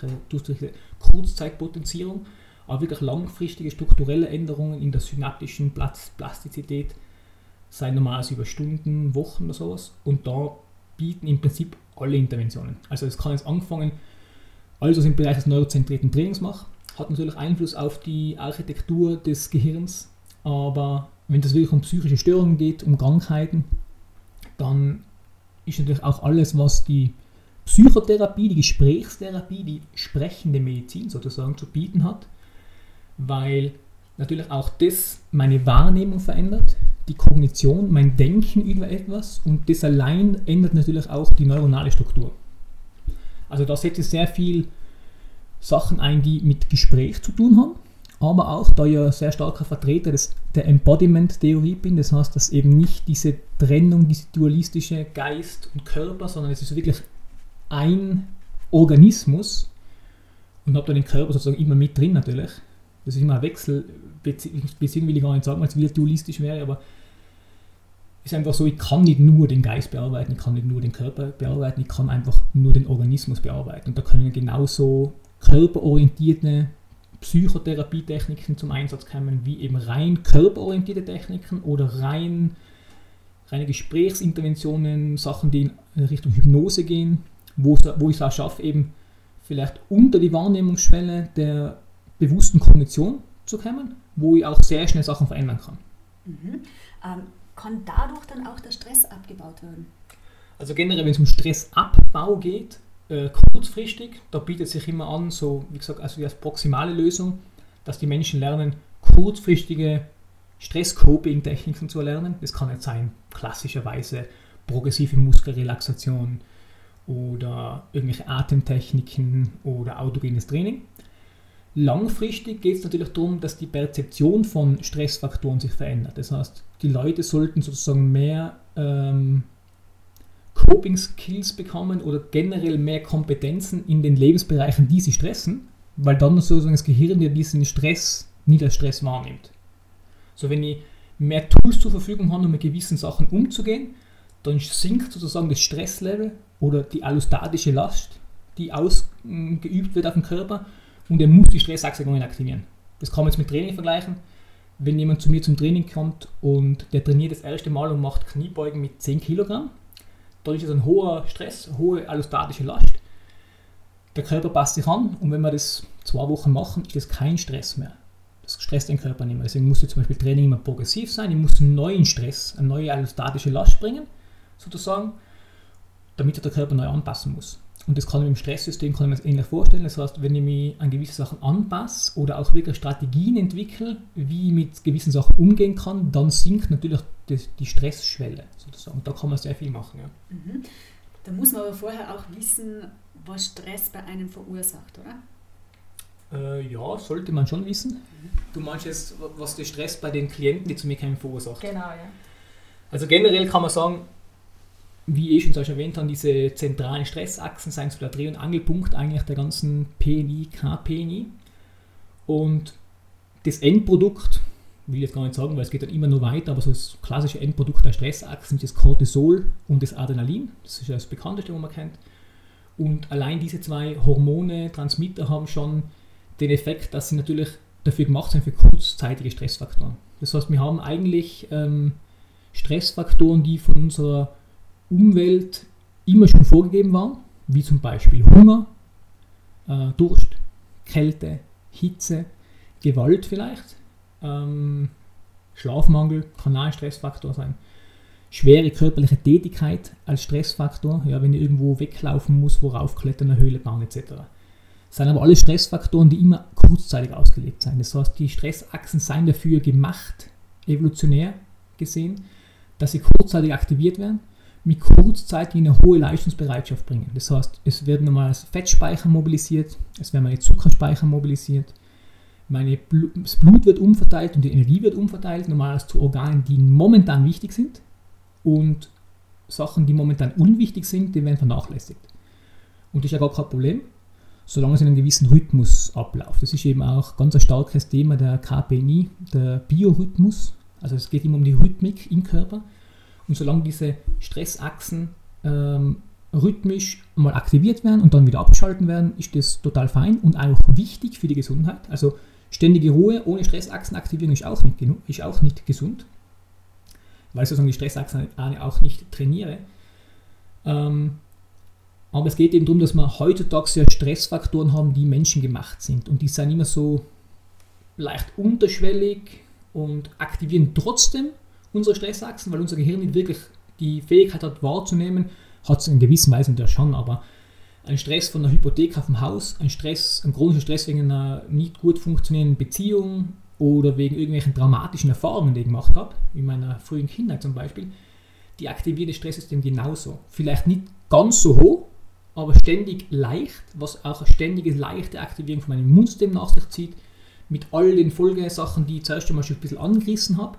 Kurzzeitpotenzierung, aber wirklich langfristige strukturelle Änderungen in der synaptischen Plastizität, sei normals über Stunden, Wochen oder sowas. Und da bieten im Prinzip alle Interventionen. Also es kann jetzt angefangen, alles was im Bereich des neurozentrierten Trainings macht, hat natürlich Einfluss auf die Architektur des Gehirns, aber wenn es wirklich um psychische Störungen geht, um Krankheiten, dann ist natürlich auch alles, was die Psychotherapie, die Gesprächstherapie, die sprechende Medizin sozusagen zu bieten hat, weil natürlich auch das meine Wahrnehmung verändert, die Kognition, mein Denken über etwas und das allein ändert natürlich auch die neuronale Struktur. Also da setzt sehr viel Sachen ein, die mit Gespräch zu tun haben, aber auch, da ich ja sehr starker Vertreter des, der Embodiment-Theorie bin, das heißt, dass eben nicht diese Trennung, diese dualistische Geist und Körper, sondern es ist wirklich ein Organismus und habe da den Körper sozusagen immer mit drin natürlich. Das ist immer ein Wechsel, Beziehung will ich gar nicht sagen, als wie dualistisch wäre, aber es ist einfach so, ich kann nicht nur den Geist bearbeiten, ich kann nicht nur den Körper bearbeiten, ich kann einfach nur den Organismus bearbeiten. Und da können genauso körperorientierte Psychotherapietechniken zum Einsatz kommen, wie eben rein körperorientierte Techniken oder rein reine Gesprächsinterventionen, Sachen, die in Richtung Hypnose gehen, wo, wo ich es auch schaffe, eben vielleicht unter die Wahrnehmungsschwelle der bewussten Kognition zu kommen, wo ich auch sehr schnell Sachen verändern kann. Mhm. Ähm, kann dadurch dann auch der Stress abgebaut werden? Also generell, wenn es um Stressabbau geht, äh, kurzfristig, da bietet sich immer an, so wie gesagt, also als proximale Lösung, dass die Menschen lernen, kurzfristige Stress-Coping-Techniken zu erlernen. Das kann jetzt sein, klassischerweise progressive Muskelrelaxation oder irgendwelche Atemtechniken oder autogenes Training. Langfristig geht es natürlich darum, dass die Perzeption von Stressfaktoren sich verändert. Das heißt, die Leute sollten sozusagen mehr ähm, Coping Skills bekommen oder generell mehr Kompetenzen in den Lebensbereichen, die sie stressen, weil dann sozusagen das Gehirn ja diesen Stress nicht als Stress wahrnimmt. So, wenn ich mehr Tools zur Verfügung habe, um mit gewissen Sachen umzugehen, dann sinkt sozusagen das Stresslevel oder die allostatische Last, die ausgeübt wird auf dem Körper und er muss die Stressachse aktivieren. Das kann man jetzt mit Training vergleichen. Wenn jemand zu mir zum Training kommt und der trainiert das erste Mal und macht Kniebeugen mit 10 Kilogramm, dann ist ein hoher Stress, eine hohe allostatische Last. Der Körper passt sich an und wenn wir das zwei Wochen machen, ist das kein Stress mehr. Das stresst den Körper nicht mehr. Deswegen muss zum Beispiel Training immer progressiv sein. Ich muss einen neuen Stress, eine neue allostatische Last bringen, sozusagen, damit der Körper neu anpassen muss. Und das kann ich mit dem Stresssystem kann ich mir das ähnlich vorstellen. Das heißt, wenn ich mich an gewisse Sachen anpasse oder auch wirklich Strategien entwickle, wie ich mit gewissen Sachen umgehen kann, dann sinkt natürlich die, die Stressschwelle sozusagen. Da kann man sehr viel machen. Ja. Mhm. Da muss man aber vorher auch wissen, was Stress bei einem verursacht, oder? Äh, ja, sollte man schon wissen. Mhm. Du meinst jetzt, was der Stress bei den Klienten, die zu mir kommen, verursacht? Genau, ja. Also generell kann man sagen, wie ich schon erwähnt habe, diese zentralen Stressachsen seien so der Dreh- und Angelpunkt eigentlich der ganzen PNI, KPNI. Und das Endprodukt, will ich jetzt gar nicht sagen, weil es geht dann immer nur weiter, aber so das klassische Endprodukt der Stressachsen ist das Cortisol und das Adrenalin. Das ist ja das bekannteste, was man kennt. Und allein diese zwei Hormone, Transmitter haben schon den Effekt, dass sie natürlich dafür gemacht sind für kurzzeitige Stressfaktoren. Das heißt, wir haben eigentlich ähm, Stressfaktoren, die von unserer Umwelt immer schon vorgegeben waren, wie zum Beispiel Hunger, äh, Durst, Kälte, Hitze, Gewalt vielleicht, ähm, Schlafmangel kann auch ein Stressfaktor sein. Schwere körperliche Tätigkeit als Stressfaktor, ja, wenn ich irgendwo weglaufen muss, worauf klettern, eine Höhle bauen etc. Das sind aber alle Stressfaktoren, die immer kurzzeitig ausgelegt sind. Das heißt, die Stressachsen seien dafür gemacht, evolutionär gesehen, dass sie kurzzeitig aktiviert werden mit kurzzeitig eine hohe Leistungsbereitschaft bringen. Das heißt, es werden einmal Fettspeicher mobilisiert, es werden mal Zuckerspeicher mobilisiert. meine Bl das Blut wird umverteilt und die Energie wird umverteilt, normalerweise zu Organen, die momentan wichtig sind. Und Sachen, die momentan unwichtig sind, die werden vernachlässigt. Und das ist ja gar kein Problem, solange es in einem gewissen Rhythmus abläuft. Das ist eben auch ganz ein starkes Thema der KPNI, der Biorhythmus. Also es geht immer um die Rhythmik im Körper. Und solange diese Stressachsen ähm, rhythmisch mal aktiviert werden und dann wieder abgeschalten werden, ist das total fein und auch wichtig für die Gesundheit. Also ständige Ruhe ohne Stressachsenaktivierung ist auch nicht, ist auch nicht gesund, weil ich sozusagen die Stressachsen auch nicht trainiere. Ähm, aber es geht eben darum, dass wir heutzutage sehr Stressfaktoren haben, die menschengemacht sind. Und die sind immer so leicht unterschwellig und aktivieren trotzdem unsere Stressachsen, weil unser Gehirn nicht wirklich die Fähigkeit hat wahrzunehmen, hat es in gewisser Weise natürlich schon, aber ein Stress von einer Hypothek auf dem Haus, ein Stress, ein chronischer Stress wegen einer nicht gut funktionierenden Beziehung oder wegen irgendwelchen dramatischen Erfahrungen, die ich gemacht habe, in meiner frühen Kindheit zum Beispiel, die aktivieren das Stresssystem genauso. Vielleicht nicht ganz so hoch, aber ständig leicht, was auch eine ständige leichte Aktivierung von meinem Immunsystem nach sich zieht, mit all den Folgesachen, die ich zuerst einmal schon ein bisschen angerissen habe.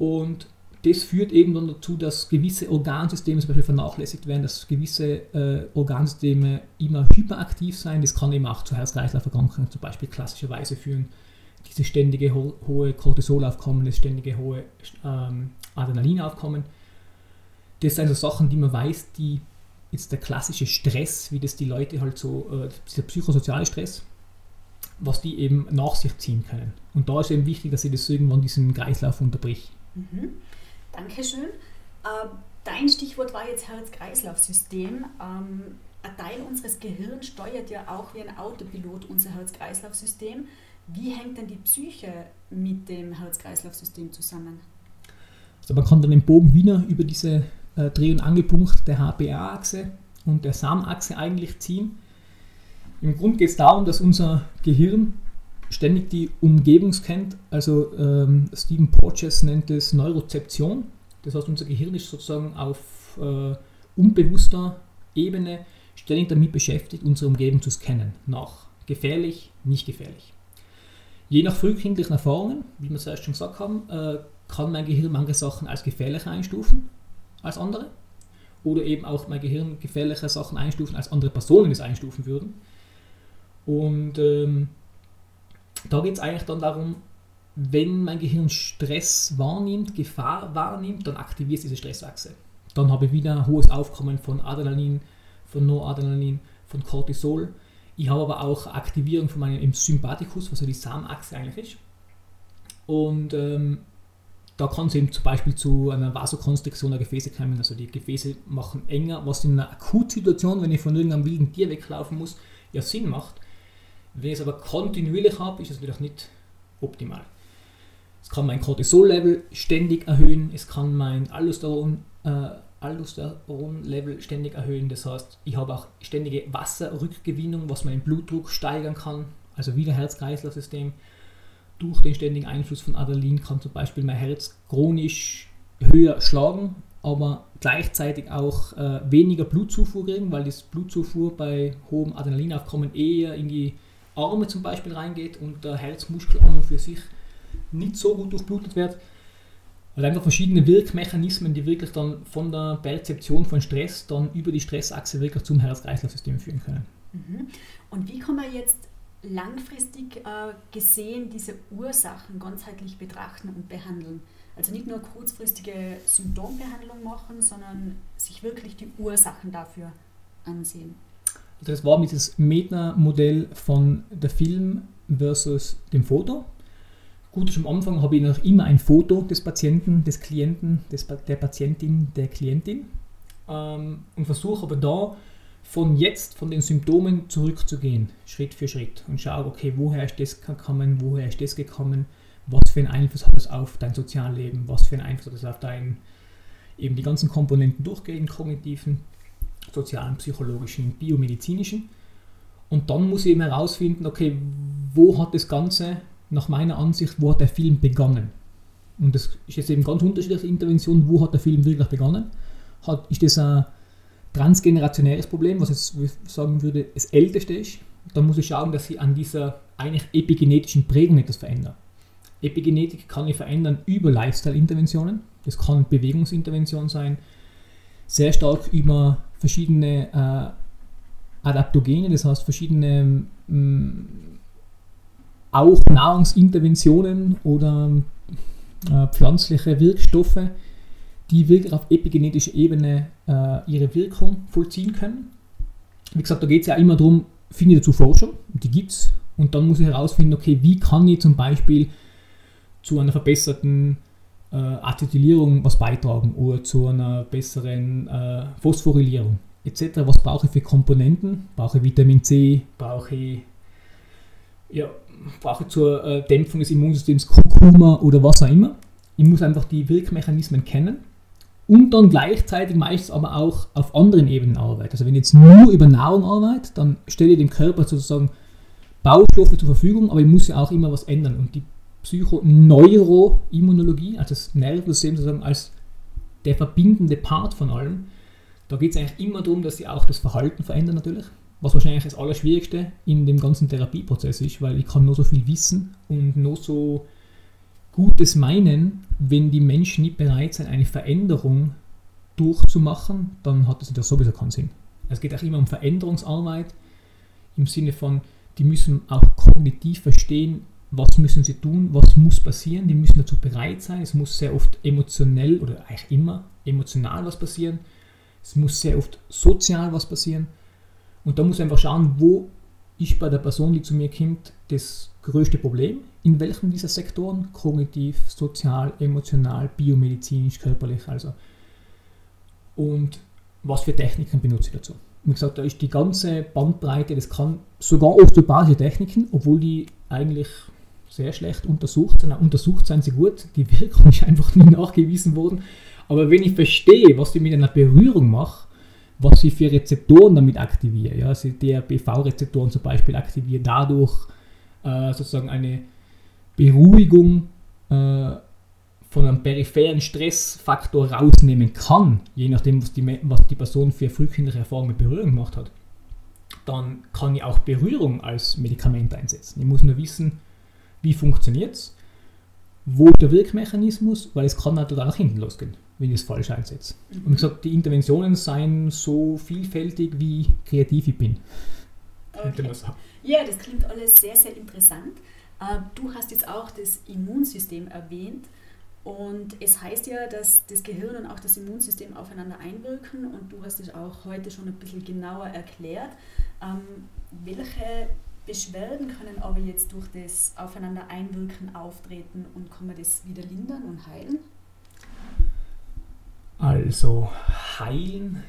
Und das führt eben dann dazu, dass gewisse Organsysteme zum Beispiel vernachlässigt werden, dass gewisse äh, Organsysteme immer hyperaktiv sein. Das kann eben auch zu Herz-Kreislauf-Erkrankungen zum Beispiel klassischerweise führen. Diese ständige ho hohe Cortisolaufkommen, das ständige hohe ähm, Adrenalinaufkommen. Das sind so Sachen, die man weiß, die jetzt der klassische Stress, wie das die Leute halt so, äh, dieser psychosoziale Stress, was die eben nach sich ziehen können. Und da ist eben wichtig, dass sie das irgendwann diesen Kreislauf unterbricht. Mhm. Dankeschön. Äh, dein Stichwort war jetzt Herz-Kreislauf-System. Ähm, ein Teil unseres Gehirns steuert ja auch wie ein Autopilot unser Herz-Kreislauf-System. Wie hängt denn die Psyche mit dem Herz-Kreislauf-System zusammen? Also man kann dann den Bogen wieder über diese äh, Dreh- und Angelpunkt der HPA-Achse und der SAM-Achse eigentlich ziehen. Im Grunde geht es darum, dass unser Gehirn ständig die Umgebung scannt. Also ähm, Stephen Porges nennt es Neurozeption. Das heißt, unser Gehirn ist sozusagen auf äh, unbewusster Ebene ständig damit beschäftigt, unsere Umgebung zu scannen. Nach gefährlich, nicht gefährlich. Je nach frühkindlichen Erfahrungen, wie wir zuerst schon gesagt haben, äh, kann mein Gehirn manche Sachen als gefährlich einstufen als andere. Oder eben auch mein Gehirn gefährliche Sachen einstufen, als andere Personen es einstufen würden. Und ähm, da geht es eigentlich dann darum, wenn mein Gehirn Stress wahrnimmt, Gefahr wahrnimmt, dann aktiviert es diese Stressachse. Dann habe ich wieder ein hohes Aufkommen von Adrenalin, von Noradrenalin, von Cortisol. Ich habe aber auch Aktivierung von meinem Sympathikus, was ja die Samachse eigentlich ist. Und ähm, da kann es eben zum Beispiel zu einer Vasokonstriktion der Gefäße kommen. Also die Gefäße machen enger, was in einer Akutsituation, wenn ich von irgendeinem wilden Tier weglaufen muss, ja Sinn macht. Wenn ich es aber kontinuierlich habe, ist es natürlich nicht optimal. Es kann mein Cortisol-Level ständig erhöhen, es kann mein Aldosteron, äh, Aldosteron-Level ständig erhöhen. Das heißt, ich habe auch ständige Wasserrückgewinnung, was meinen Blutdruck steigern kann. Also wieder Herz-Kreislauf-System. Durch den ständigen Einfluss von Adrenalin kann zum Beispiel mein Herz chronisch höher schlagen, aber gleichzeitig auch äh, weniger Blutzufuhr kriegen, weil das Blutzufuhr bei hohem Adrenalinaufkommen eher in die Arme zum Beispiel reingeht und der Herzmuskel an und für sich nicht so gut durchblutet wird. Also einfach verschiedene Wirkmechanismen, die wirklich dann von der Perzeption von Stress dann über die Stressachse wirklich zum Herz-Kreislauf-System führen können. Mhm. Und wie kann man jetzt langfristig äh, gesehen diese Ursachen ganzheitlich betrachten und behandeln? Also nicht nur kurzfristige Symptombehandlung machen, sondern sich wirklich die Ursachen dafür ansehen. Das war dieses Metna-Modell von der Film versus dem Foto. Gut, am Anfang habe ich noch immer ein Foto des Patienten, des Klienten, des, der Patientin, der Klientin. Ähm, und versuche aber da von jetzt, von den Symptomen zurückzugehen, Schritt für Schritt. Und schaue, okay, woher ist das gekommen, woher ist das gekommen, was für einen Einfluss hat das auf dein Sozialleben, was für einen Einfluss hat das auf dein, eben die ganzen Komponenten durchgehen, kognitiven, sozialen, psychologischen, biomedizinischen. Und dann muss ich eben herausfinden, okay, wo hat das Ganze nach meiner Ansicht, wo hat der Film begonnen? Und das ist jetzt eben ganz unterschiedliche Interventionen, wo hat der Film wirklich begonnen? Hat, ist das ein transgenerationäres Problem, was jetzt sagen würde, das älteste ist, dann muss ich schauen, dass ich an dieser eigentlich epigenetischen Prägung etwas verändere. Epigenetik kann ich verändern über Lifestyle-Interventionen. Das kann Bewegungsintervention sein, sehr stark über verschiedene äh, Adaptogene, das heißt verschiedene mh, mm, auch Nahrungsinterventionen oder äh, pflanzliche Wirkstoffe, die wirklich auf epigenetischer Ebene äh, ihre Wirkung vollziehen können. Wie gesagt, da geht es ja immer darum, finde ich dazu Forschung, die gibt es, und dann muss ich herausfinden, okay, wie kann ich zum Beispiel zu einer verbesserten äh, Acetylierung was beitragen oder zu einer besseren äh, Phosphorylierung etc. Was brauche ich für Komponenten? Brauche ich Vitamin C? Brauche ich, ja, brauche ich zur äh, Dämpfung des Immunsystems Kurkuma oder was auch immer? Ich muss einfach die Wirkmechanismen kennen und dann gleichzeitig meistens aber auch auf anderen Ebenen arbeiten. Also wenn ich jetzt nur über Nahrung arbeite, dann stelle ich dem Körper sozusagen Baustoffe zur Verfügung, aber ich muss ja auch immer was ändern. Und die Psychoneuroimmunologie, also das Nervensystem sozusagen als der verbindende Part von allem, da geht es eigentlich immer darum, dass sie auch das Verhalten verändern natürlich, was wahrscheinlich das Allerschwierigste in dem ganzen Therapieprozess ist, weil ich kann nur so viel wissen und nur so Gutes meinen, wenn die Menschen nicht bereit sind, eine Veränderung durchzumachen, dann hat das sowieso keinen Sinn. Es geht auch immer um Veränderungsarbeit im Sinne von, die müssen auch kognitiv verstehen, was müssen sie tun, was muss passieren, die müssen dazu bereit sein, es muss sehr oft emotionell oder eigentlich immer emotional was passieren, es muss sehr oft sozial was passieren. Und da muss ich einfach schauen, wo ist bei der Person, die zu mir kommt, das größte Problem, in welchem dieser Sektoren, kognitiv, sozial, emotional, biomedizinisch, körperlich also. Und was für Techniken benutze ich dazu. Wie gesagt, da ist die ganze Bandbreite, das kann sogar osteopathische Techniken, obwohl die eigentlich sehr schlecht untersucht sind. Untersucht sind sie gut, die Wirkung ist einfach nie nachgewiesen worden. Aber wenn ich verstehe, was ich mit einer Berührung mache, was ich für Rezeptoren damit aktiviere, ja, also DRBV-Rezeptoren zum Beispiel aktiviere, dadurch äh, sozusagen eine Beruhigung äh, von einem peripheren Stressfaktor rausnehmen kann, je nachdem, was die, was die Person für frühkindliche Erfahrungen mit Berührung gemacht hat, dann kann ich auch Berührung als Medikament einsetzen. Ich muss nur wissen, wie funktioniert es, wo der Wirkmechanismus, weil es kann auch total nach hinten losgehen, wenn ich es falsch einsetze. Mhm. Und wie gesagt, die Interventionen seien so vielfältig, wie kreativ ich bin. Okay. Ja, das klingt alles sehr, sehr interessant. Äh, du hast jetzt auch das Immunsystem erwähnt. Und es heißt ja, dass das Gehirn und auch das Immunsystem aufeinander einwirken und du hast es auch heute schon ein bisschen genauer erklärt. Ähm, welche Beschwerden können aber jetzt durch das Aufeinander einwirken auftreten und kann man das wieder lindern und heilen? Also heilen,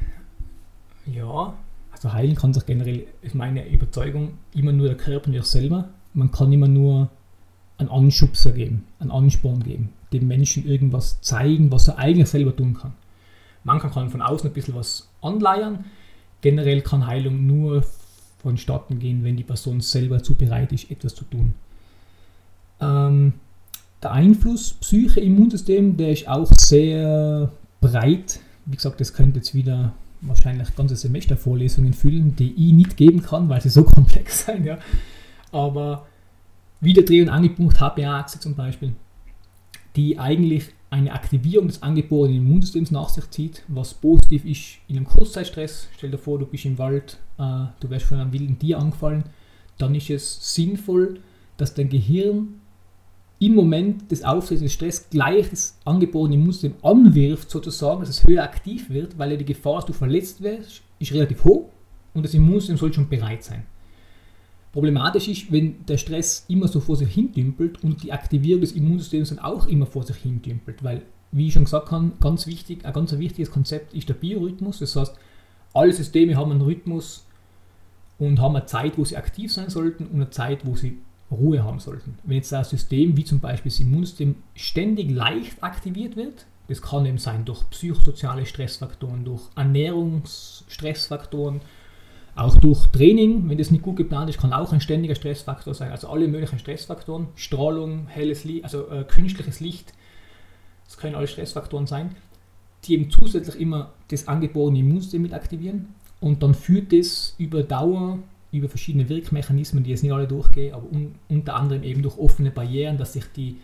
ja, also heilen kann sich generell, ist meine Überzeugung, immer nur der Körper nicht selber. Man kann immer nur einen Anschubser geben, einen Ansporn geben, dem Menschen irgendwas zeigen, was er eigentlich selber tun kann. Manchmal kann von außen ein bisschen was anleiern. Generell kann Heilung nur vonstatten gehen, wenn die Person selber dazu bereit ist, etwas zu tun. Ähm, der Einfluss Psyche, Immunsystem, der ist auch sehr breit. Wie gesagt, das könnte jetzt wieder wahrscheinlich ganze Semestervorlesungen füllen, die ich nicht geben kann, weil sie so komplex sind. Ja. Aber wieder Dreh- und Angelpunkt HPA-Achse zum Beispiel, die eigentlich eine Aktivierung des angeborenen Immunsystems nach sich zieht, was positiv ist in einem Kurzzeitstress. Stell dir vor, du bist im Wald, äh, du wirst von einem wilden Tier angefallen, dann ist es sinnvoll, dass dein Gehirn im Moment des Aufsetzens des Stress gleich das angeborene Immunsystem anwirft, sozusagen, dass es höher aktiv wird, weil ja die Gefahr, dass du verletzt wirst, ist relativ hoch und das Immunsystem soll schon bereit sein. Problematisch ist, wenn der Stress immer so vor sich hin dümpelt und die Aktivierung des Immunsystems dann auch immer vor sich hin dümpelt, weil, wie ich schon gesagt habe, ganz wichtig, ein ganz wichtiges Konzept ist der Biorhythmus. Das heißt, alle Systeme haben einen Rhythmus und haben eine Zeit, wo sie aktiv sein sollten und eine Zeit, wo sie Ruhe haben sollten. Wenn jetzt ein System wie zum Beispiel das Immunsystem ständig leicht aktiviert wird, das kann eben sein durch psychosoziale Stressfaktoren, durch Ernährungsstressfaktoren, auch durch Training, wenn das nicht gut geplant ist, kann auch ein ständiger Stressfaktor sein. Also alle möglichen Stressfaktoren, Strahlung, helles Licht, also äh, künstliches Licht, das können alle Stressfaktoren sein, die eben zusätzlich immer das angeborene Immunsystem mit aktivieren. Und dann führt das über Dauer über verschiedene Wirkmechanismen, die jetzt nicht alle durchgehen, aber un unter anderem eben durch offene Barrieren, dass sich die,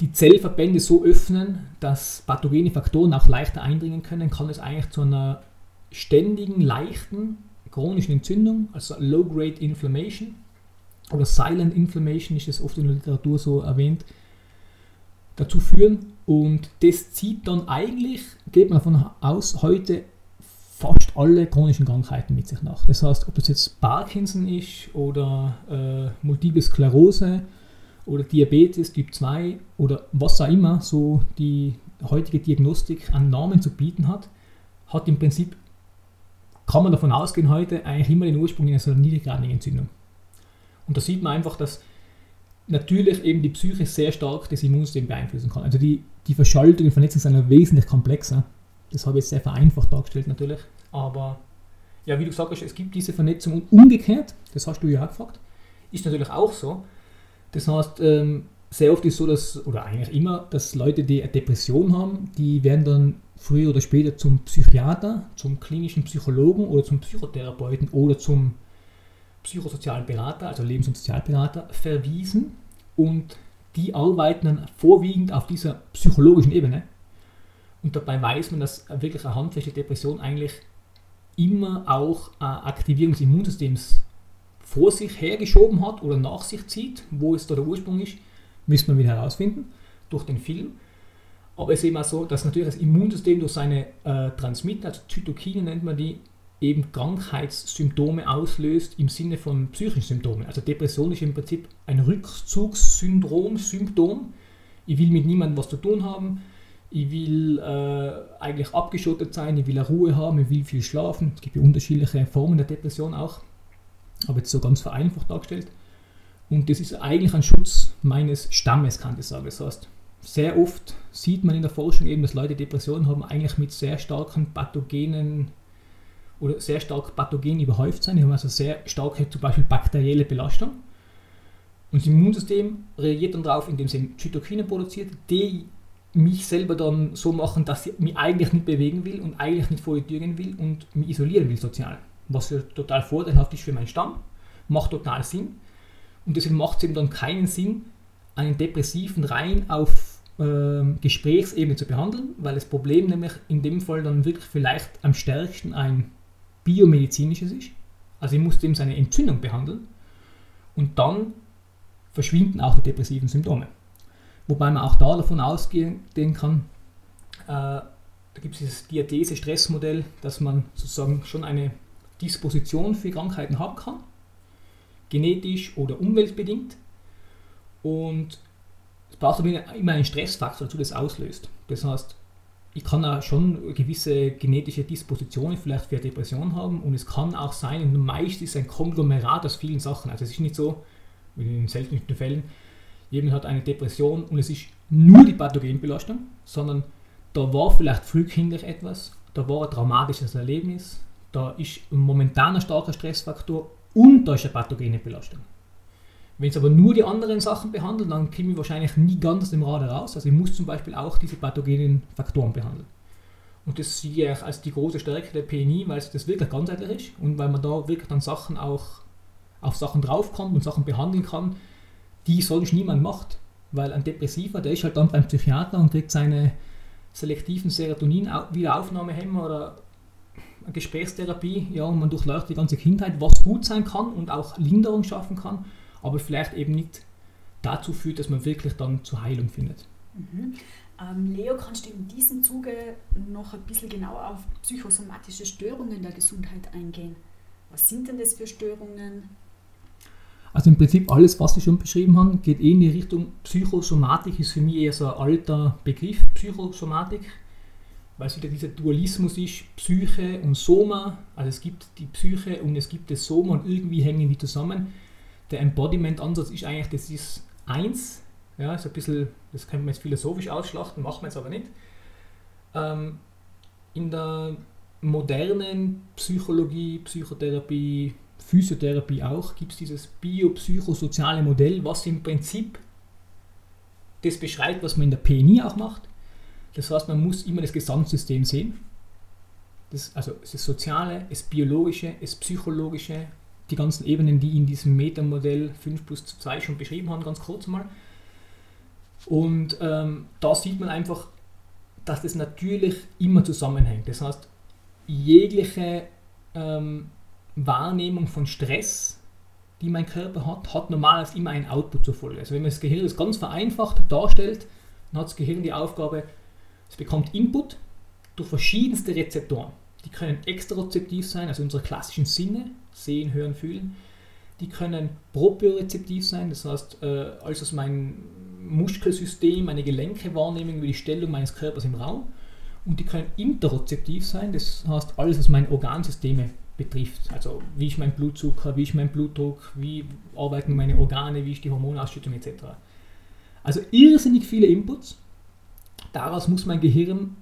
die Zellverbände so öffnen, dass pathogene Faktoren auch leichter eindringen können, kann es eigentlich zu einer ständigen, leichten chronischen Entzündung, also Low-Grade Inflammation oder Silent Inflammation ist es oft in der Literatur so erwähnt, dazu führen. Und das zieht dann eigentlich, geht man davon aus, heute fast alle chronischen Krankheiten mit sich nach. Das heißt, ob es jetzt Parkinson ist oder äh, Multiple Sklerose oder Diabetes Typ 2 oder was auch immer so die heutige Diagnostik an Namen zu bieten hat, hat im Prinzip, kann man davon ausgehen heute, eigentlich immer den Ursprung in einer niedriggradigen Entzündung. Und da sieht man einfach, dass natürlich eben die Psyche sehr stark das Immunsystem beeinflussen kann. Also die, die Verschaltung und Vernetzung sind wesentlich komplexer. Das habe ich jetzt sehr vereinfacht dargestellt natürlich. Aber ja, wie du gesagt hast, es gibt diese Vernetzung und umgekehrt, das hast du ja auch gefragt, ist natürlich auch so. Das heißt, ähm, sehr oft ist es so, dass, oder eigentlich immer, dass Leute, die eine Depression haben, die werden dann früher oder später zum Psychiater, zum klinischen Psychologen oder zum Psychotherapeuten oder zum psychosozialen Berater, also Lebens- und Sozialberater, verwiesen und die arbeiten dann vorwiegend auf dieser psychologischen Ebene. Und dabei weiß man, dass wirklich eine handfeste Depression eigentlich immer auch eine Aktivierung des Immunsystems vor sich hergeschoben hat oder nach sich zieht. Wo es da der Ursprung ist, müssen wir wieder herausfinden durch den Film. Aber es ist eben auch so, dass natürlich das Immunsystem durch seine äh, Transmitter, also Zytokine nennt man die, eben Krankheitssymptome auslöst im Sinne von psychischen Symptomen. Also Depression ist im Prinzip ein Rückzugssyndrom, Symptom. Ich will mit niemandem was zu tun haben, ich will äh, eigentlich abgeschottet sein, ich will Ruhe haben, ich will viel schlafen. Es gibt ja unterschiedliche Formen der Depression auch, aber jetzt so ganz vereinfacht dargestellt. Und das ist eigentlich ein Schutz meines Stammes, kann ich sagen. Das heißt, sehr oft sieht man in der Forschung eben, dass Leute Depressionen haben, eigentlich mit sehr starken pathogenen oder sehr stark pathogen überhäuft sein. Die haben also sehr starke zum Beispiel bakterielle Belastung. Und das Immunsystem reagiert dann darauf, indem es Zytokine produziert, die mich selber dann so machen, dass ich mich eigentlich nicht bewegen will und eigentlich nicht vor die Tür gehen will und mich isolieren will sozial. Was ja total vorteilhaft ist für meinen Stamm, macht total Sinn. Und deswegen macht es eben dann keinen Sinn, einen Depressiven rein auf Gesprächsebene zu behandeln, weil das Problem nämlich in dem Fall dann wirklich vielleicht am stärksten ein biomedizinisches ist. Also ich muss dem seine Entzündung behandeln und dann verschwinden auch die depressiven Symptome. Wobei man auch da davon ausgehen kann, äh, da gibt es dieses Diathese-Stressmodell, dass man sozusagen schon eine Disposition für Krankheiten haben kann, genetisch oder umweltbedingt. Und es braucht aber immer einen Stressfaktor dazu, das auslöst. Das heißt, ich kann auch schon gewisse genetische Dispositionen vielleicht für eine Depression haben und es kann auch sein, und meist ist es ein Konglomerat aus vielen Sachen. Also es ist nicht so, wie in den seltensten Fällen, jemand hat eine Depression und es ist nur die Pathogenbelastung, sondern da war vielleicht frühkindlich etwas, da war ein traumatisches Erlebnis, da ist momentan ein starker Stressfaktor und da ist eine pathogene Belastung. Wenn es aber nur die anderen Sachen behandelt, dann komme ich wahrscheinlich nie ganz aus dem Rad heraus. Also ich muss zum Beispiel auch diese pathogenen Faktoren behandeln. Und das sehe ich als die große Stärke der PNI, weil es das wirklich ganzheitlich ist und weil man da wirklich dann Sachen auch auf Sachen draufkommt und Sachen behandeln kann, die sonst niemand macht. Weil ein Depressiver, der ist halt dann beim Psychiater und kriegt seine selektiven Serotonin-Wiederaufnahmehämmer oder Gesprächstherapie, ja, und man durchläuft die ganze Kindheit, was gut sein kann und auch Linderung schaffen kann aber vielleicht eben nicht dazu führt, dass man wirklich dann zur Heilung findet. Mhm. Ähm, Leo, kannst du in diesem Zuge noch ein bisschen genauer auf psychosomatische Störungen der Gesundheit eingehen? Was sind denn das für Störungen? Also im Prinzip alles, was ich schon beschrieben habe, geht eh in die Richtung Psychosomatik, ist für mich eher so ein alter Begriff, Psychosomatik, weil es wieder dieser Dualismus ist, Psyche und Soma, also es gibt die Psyche und es gibt das Soma und irgendwie hängen die zusammen der Embodiment-Ansatz ist eigentlich, das ist eins. Ja, ist ein bisschen, das könnte man jetzt philosophisch ausschlachten, machen wir jetzt aber nicht. Ähm, in der modernen Psychologie, Psychotherapie, Physiotherapie auch, gibt es dieses biopsychosoziale Modell, was im Prinzip das beschreibt, was man in der PNI auch macht. Das heißt, man muss immer das Gesamtsystem sehen. Das, also das Soziale, das Biologische, das Psychologische, die ganzen Ebenen, die in diesem Metamodell 5 plus 2 schon beschrieben haben, ganz kurz mal. Und ähm, da sieht man einfach, dass das natürlich immer zusammenhängt. Das heißt, jegliche ähm, Wahrnehmung von Stress, die mein Körper hat, hat normalerweise immer einen Output zur Folge. Also wenn man das Gehirn das ganz vereinfacht darstellt, dann hat das Gehirn die Aufgabe, es bekommt Input durch verschiedenste Rezeptoren. Die können extrarezeptiv sein, also unsere klassischen Sinne, sehen, hören, fühlen. Die können propriorezeptiv sein, das heißt, äh, alles was mein Muskelsystem, meine Gelenke wahrnehmen über die Stellung meines Körpers im Raum. Und die können interozeptiv sein, das heißt, alles was meine Organsysteme betrifft. Also wie ist mein Blutzucker, wie ist mein Blutdruck, wie arbeiten meine Organe, wie ist die Hormonausschüttung etc. Also irrsinnig viele Inputs. Daraus muss mein Gehirn,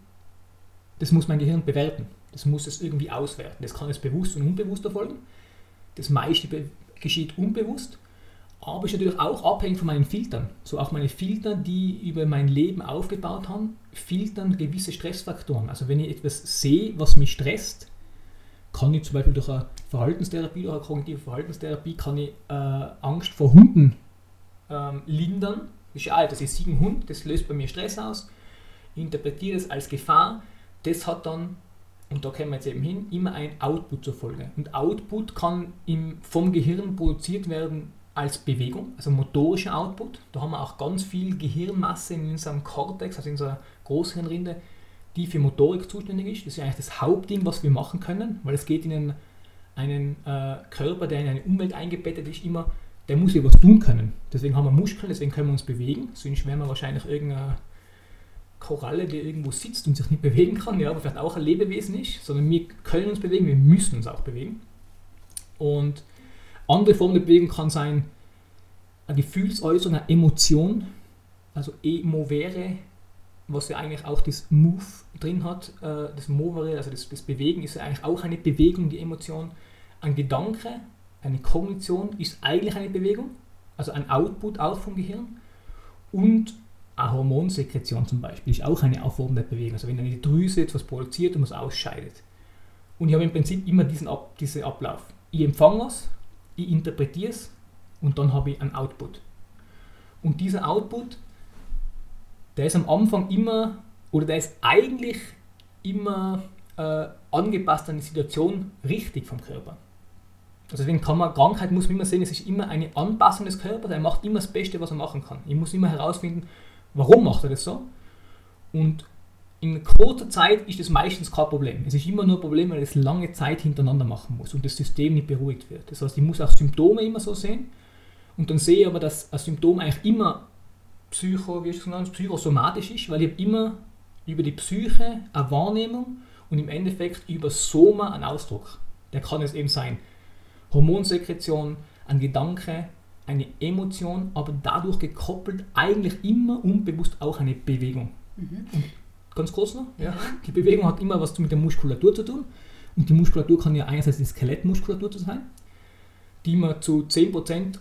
das muss mein Gehirn bewerten. Das muss es irgendwie auswerten. Das kann es bewusst und unbewusst erfolgen. Das meiste geschieht unbewusst, aber ist natürlich auch abhängig von meinen Filtern. So auch meine Filter, die über mein Leben aufgebaut haben, filtern gewisse Stressfaktoren. Also wenn ich etwas sehe, was mich stresst, kann ich zum Beispiel durch eine Verhaltenstherapie, durch eine kognitive Verhaltenstherapie, kann ich äh, Angst vor Hunden ähm, lindern. Das ist ja, das ist ein Hund, das löst bei mir Stress aus. Ich interpretiere es als Gefahr. Das hat dann, und da kommen wir jetzt eben hin, immer ein Output zur Folge. Und Output kann im, vom Gehirn produziert werden als Bewegung, also motorischer Output. Da haben wir auch ganz viel Gehirnmasse in unserem Cortex, also in unserer Großhirnrinde, die für Motorik zuständig ist. Das ist eigentlich das Hauptding, was wir machen können, weil es geht in einen, einen äh, Körper, der in eine Umwelt eingebettet ist, immer, der muss ja was tun können. Deswegen haben wir Muskeln, deswegen können wir uns bewegen. Sonst wären wir wahrscheinlich irgendeine Koralle, die irgendwo sitzt und sich nicht bewegen kann, ja, aber vielleicht auch ein Lebewesen ist, sondern wir können uns bewegen, wir müssen uns auch bewegen. Und andere Form der Bewegung kann sein eine Gefühlsäußerung, eine Emotion, also emovere, was ja eigentlich auch das Move drin hat, äh, das Movere, also das, das Bewegen ist ja eigentlich auch eine Bewegung, die Emotion. Ein Gedanke, eine Kognition ist eigentlich eine Bewegung, also ein Output auch vom Gehirn. Und eine Hormonsekretion zum Beispiel ist auch eine Form der Bewegung. Also wenn eine Drüse etwas produziert und was ausscheidet. Und ich habe im Prinzip immer diesen Ab, diesen Ablauf. Ich empfange was, ich interpretiere es und dann habe ich einen Output. Und dieser Output der ist am Anfang immer, oder der ist eigentlich immer äh, angepasst an die Situation richtig vom Körper. Also deswegen kann man, Krankheit muss man immer sehen, es ist immer eine Anpassung des Körpers, er macht immer das Beste, was er machen kann. Ich muss immer herausfinden, warum macht er das so. Und in kurzer Zeit ist das meistens kein Problem. Es ist immer nur ein Problem, weil es lange Zeit hintereinander machen muss und das System nicht beruhigt wird. Das heißt, ich muss auch Symptome immer so sehen und dann sehe ich aber, dass ein Symptom eigentlich immer psycho, wie ist genannt, psychosomatisch ist, weil ich immer über die Psyche eine Wahrnehmung und im Endeffekt über Soma einen Ausdruck. Der kann es eben sein Hormonsekretion, ein Gedanke, eine Emotion, aber dadurch gekoppelt eigentlich immer unbewusst auch eine Bewegung. Mhm. ganz kurz noch, ja, die Bewegung hat immer was mit der Muskulatur zu tun und die Muskulatur kann ja einerseits die Skelettmuskulatur sein, die man zu 10%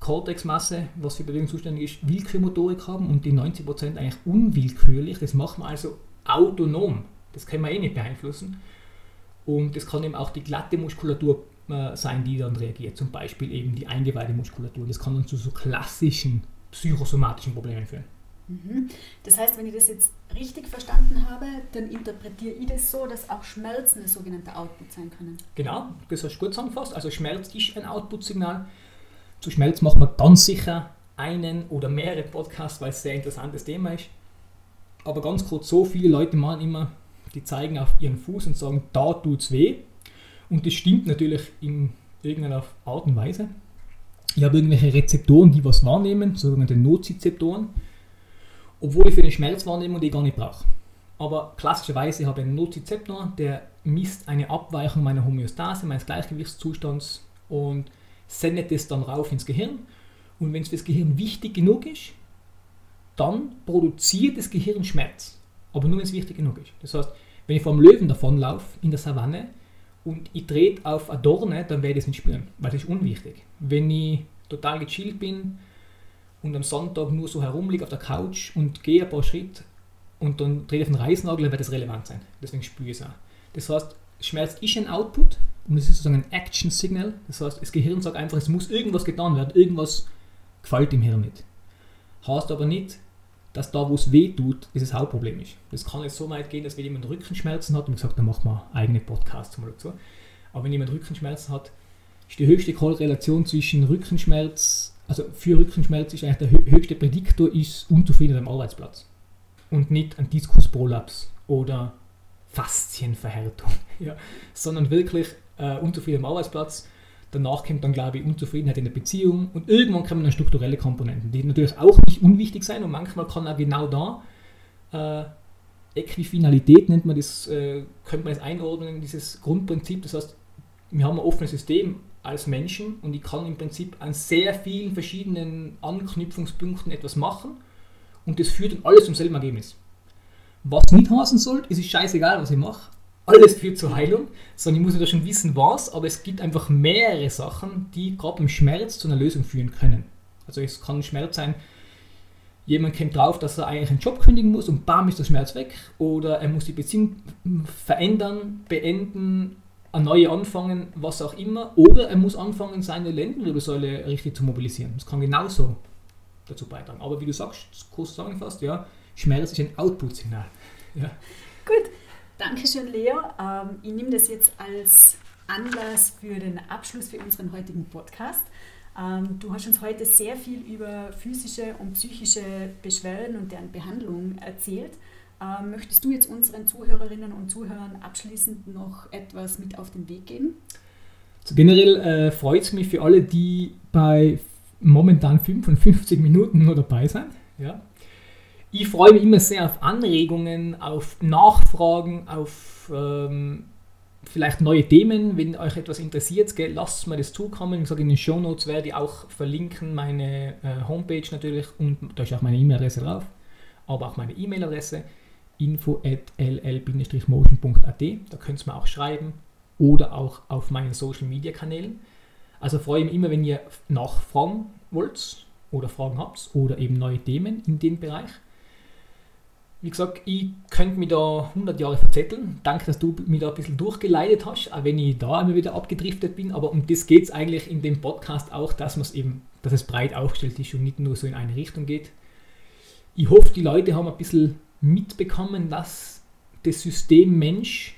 Cortexmasse, was für Bewegung zuständig ist, Willkürmotorik haben und die 90% eigentlich unwillkürlich. Das machen wir also autonom. Das können wir eh nicht beeinflussen. Und das kann eben auch die glatte Muskulatur äh, sein, die dann reagiert. Zum Beispiel eben die Eingeweide-Muskulatur. Das kann dann zu so klassischen psychosomatischen Problemen führen. Mhm. Das heißt, wenn ich das jetzt richtig verstanden habe, dann interpretiere ich das so, dass auch Schmerzen ein sogenannter Output sein können. Genau, das hast du gut zusammengefasst. Also Schmerz ist ein Output-Signal. Zu Schmelz machen wir ganz sicher einen oder mehrere Podcasts, weil es ein sehr interessantes Thema ist. Aber ganz kurz, so viele Leute machen immer, die zeigen auf ihren Fuß und sagen, da tut es weh. Und das stimmt natürlich in irgendeiner Art und Weise. Ich habe irgendwelche Rezeptoren, die was wahrnehmen, sogenannte Nozizeptoren, obwohl ich für eine Schmerzwahrnehmung die gar nicht brauche. Aber klassischerweise habe ich einen Nozizeptor, der misst eine Abweichung meiner Homöostase, meines Gleichgewichtszustands und sendet es dann rauf ins Gehirn. Und wenn es für das Gehirn wichtig genug ist, dann produziert das Gehirn Schmerz. Aber nur wenn es wichtig genug ist. Das heißt, wenn ich vom Löwen davonlaufe in der Savanne und ich trete auf eine Dorne, dann werde ich es nicht spüren, weil das ist unwichtig. Wenn ich total gechillt bin und am Sonntag nur so herumliege auf der Couch und gehe ein paar Schritte und dann trete ich auf den Reißnagel, dann wird das relevant sein. Deswegen spüre ich es auch. Das heißt, Schmerz ist ein Output und es ist sozusagen ein Action Signal. Das heißt, das Gehirn sagt einfach, es muss irgendwas getan werden, irgendwas gefällt dem Hirn nicht. Heißt aber nicht, dass da, wo es weh tut, das Hauptproblem ist. Das kann jetzt so weit gehen, dass wenn jemand Rückenschmerzen hat, und gesagt, dann machen wir eigene Podcasts mal dazu. Aber wenn jemand Rückenschmerzen hat, ist die höchste Korrelation zwischen Rückenschmerz, also für Rückenschmerz ist eigentlich der höchste Prädiktor ist Unzufriedenheit am Arbeitsplatz. Und nicht ein Diskusprolaps oder Faszienverhärtung, ja, sondern wirklich äh, Unzufriedenheit am Arbeitsplatz. Danach kommt dann, glaube ich, Unzufriedenheit in der Beziehung und irgendwann kommen dann strukturelle Komponenten, die natürlich auch nicht unwichtig sein und manchmal kann auch genau da äh, Äquifinalität nennt man das, äh, könnte man das einordnen, dieses Grundprinzip. Das heißt, wir haben ein offenes System als Menschen und ich kann im Prinzip an sehr vielen verschiedenen Anknüpfungspunkten etwas machen und das führt dann alles zum selben Ergebnis. Was nicht heißen soll, es scheißegal, was ich mache, alles führt zur Heilung, sondern ich muss ja schon wissen, was, aber es gibt einfach mehrere Sachen, die gerade im Schmerz zu einer Lösung führen können. Also es kann Schmerz sein, jemand kommt drauf, dass er eigentlich einen Job kündigen muss und bam ist der Schmerz weg oder er muss die Beziehung verändern, beenden eine neue anfangen, was auch immer, oder er muss anfangen, seine Lendenwirbelsäule richtig zu mobilisieren. Das kann genauso dazu beitragen. Aber wie du sagst, kurz zusammengefasst, ja, Schmerz ist ein Output-Signal. Ja. Gut, danke schön, Leo. Ähm, ich nehme das jetzt als Anlass für den Abschluss für unseren heutigen Podcast. Ähm, du hast uns heute sehr viel über physische und psychische Beschwerden und deren Behandlung erzählt. Ähm, möchtest du jetzt unseren Zuhörerinnen und Zuhörern abschließend noch etwas mit auf den Weg geben? Also generell äh, freut es mich für alle, die bei momentan 55 Minuten nur dabei sind. Ja. Ich freue mich immer sehr auf Anregungen, auf Nachfragen, auf ähm, vielleicht neue Themen. Wenn euch etwas interessiert, lasst mir das zukommen. Ich sage, in den Show Notes werde ich auch verlinken meine äh, Homepage natürlich und da ist auch meine E-Mail-Adresse drauf, aber auch meine E-Mail-Adresse info.ll-motion.at. Da könnt ihr mir auch schreiben oder auch auf meinen Social Media Kanälen. Also freue ich mich immer, wenn ihr nachfragen wollt oder Fragen habt oder eben neue Themen in dem Bereich. Wie gesagt, ich könnte mich da 100 Jahre verzetteln. Danke, dass du mich da ein bisschen durchgeleitet hast, auch wenn ich da immer wieder abgedriftet bin. Aber um das geht es eigentlich in dem Podcast auch, dass, eben, dass es breit aufgestellt ist und nicht nur so in eine Richtung geht. Ich hoffe, die Leute haben ein bisschen mitbekommen, dass das System Mensch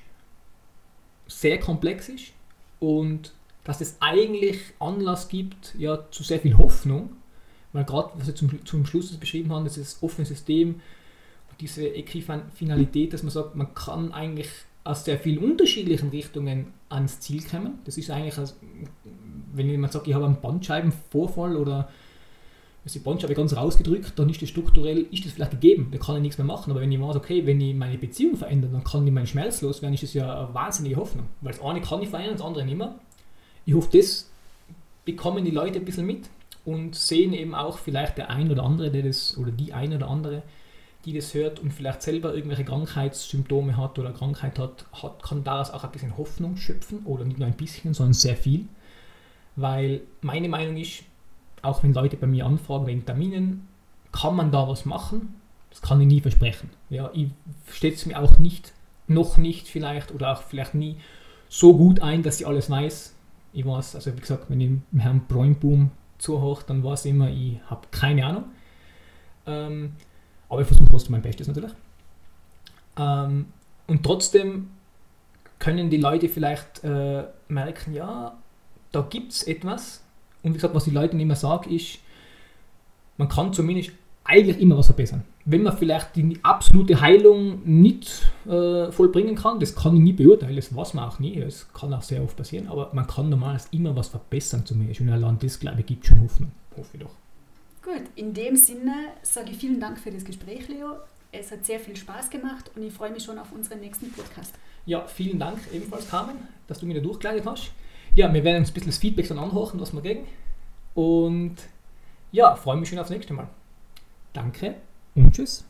sehr komplex ist und dass es eigentlich Anlass gibt ja, zu sehr viel Hoffnung, weil gerade, was wir zum, zum Schluss beschrieben haben, das ist das offene System, diese Äquifinalität, dass man sagt, man kann eigentlich aus sehr vielen unterschiedlichen Richtungen ans Ziel kommen. Das ist eigentlich, als, wenn jemand sagt, ich habe einen Bandscheibenvorfall oder die Bandscheibe ganz rausgedrückt, dann ist das strukturell, ist das vielleicht gegeben, da kann ich nichts mehr machen. Aber wenn ich weiß, okay, wenn ich meine Beziehung verändere, dann kann ich meinen Schmerz loswerden, ist das ja eine wahnsinnige Hoffnung. Weil das eine kann ich verändern, das andere nicht mehr. Ich hoffe, das bekommen die Leute ein bisschen mit und sehen eben auch vielleicht der ein oder andere, der das, oder die ein oder andere, die das hört und vielleicht selber irgendwelche Krankheitssymptome hat oder Krankheit hat, hat, kann daraus auch ein bisschen Hoffnung schöpfen oder nicht nur ein bisschen, sondern sehr viel. Weil meine Meinung ist, auch wenn Leute bei mir anfragen wegen Terminen, kann man da was machen? Das kann ich nie versprechen. Ja, ich stelle es mir auch nicht, noch nicht vielleicht oder auch vielleicht nie so gut ein, dass ich alles weiß. Ich weiß, also wie gesagt, wenn ich dem Herrn Bräunboom zuhöre, dann weiß ich immer, ich habe keine Ahnung. Ähm, aber ich versuche trotzdem mein Bestes natürlich. Ähm, und trotzdem können die Leute vielleicht äh, merken, ja, da gibt es etwas, und wie gesagt, was die Leute immer sagen, ist, man kann zumindest eigentlich immer was verbessern. Wenn man vielleicht die absolute Heilung nicht äh, vollbringen kann, das kann ich nie beurteilen, das weiß man auch nie, das kann auch sehr oft passieren, aber man kann normalerweise immer was verbessern zumindest. Und allein das, glaube ich, gibt schon Hoffnung, hoffe ich doch. Gut, in dem Sinne sage ich vielen Dank für das Gespräch, Leo. Es hat sehr viel Spaß gemacht und ich freue mich schon auf unseren nächsten Podcast. Ja, vielen Dank ebenfalls, Carmen, dass du mir da durchgeleitet hast ja, wir werden uns ein bisschen das Feedback dann anhören, was wir kriegen. Und ja, freue mich schon aufs nächste Mal. Danke und tschüss.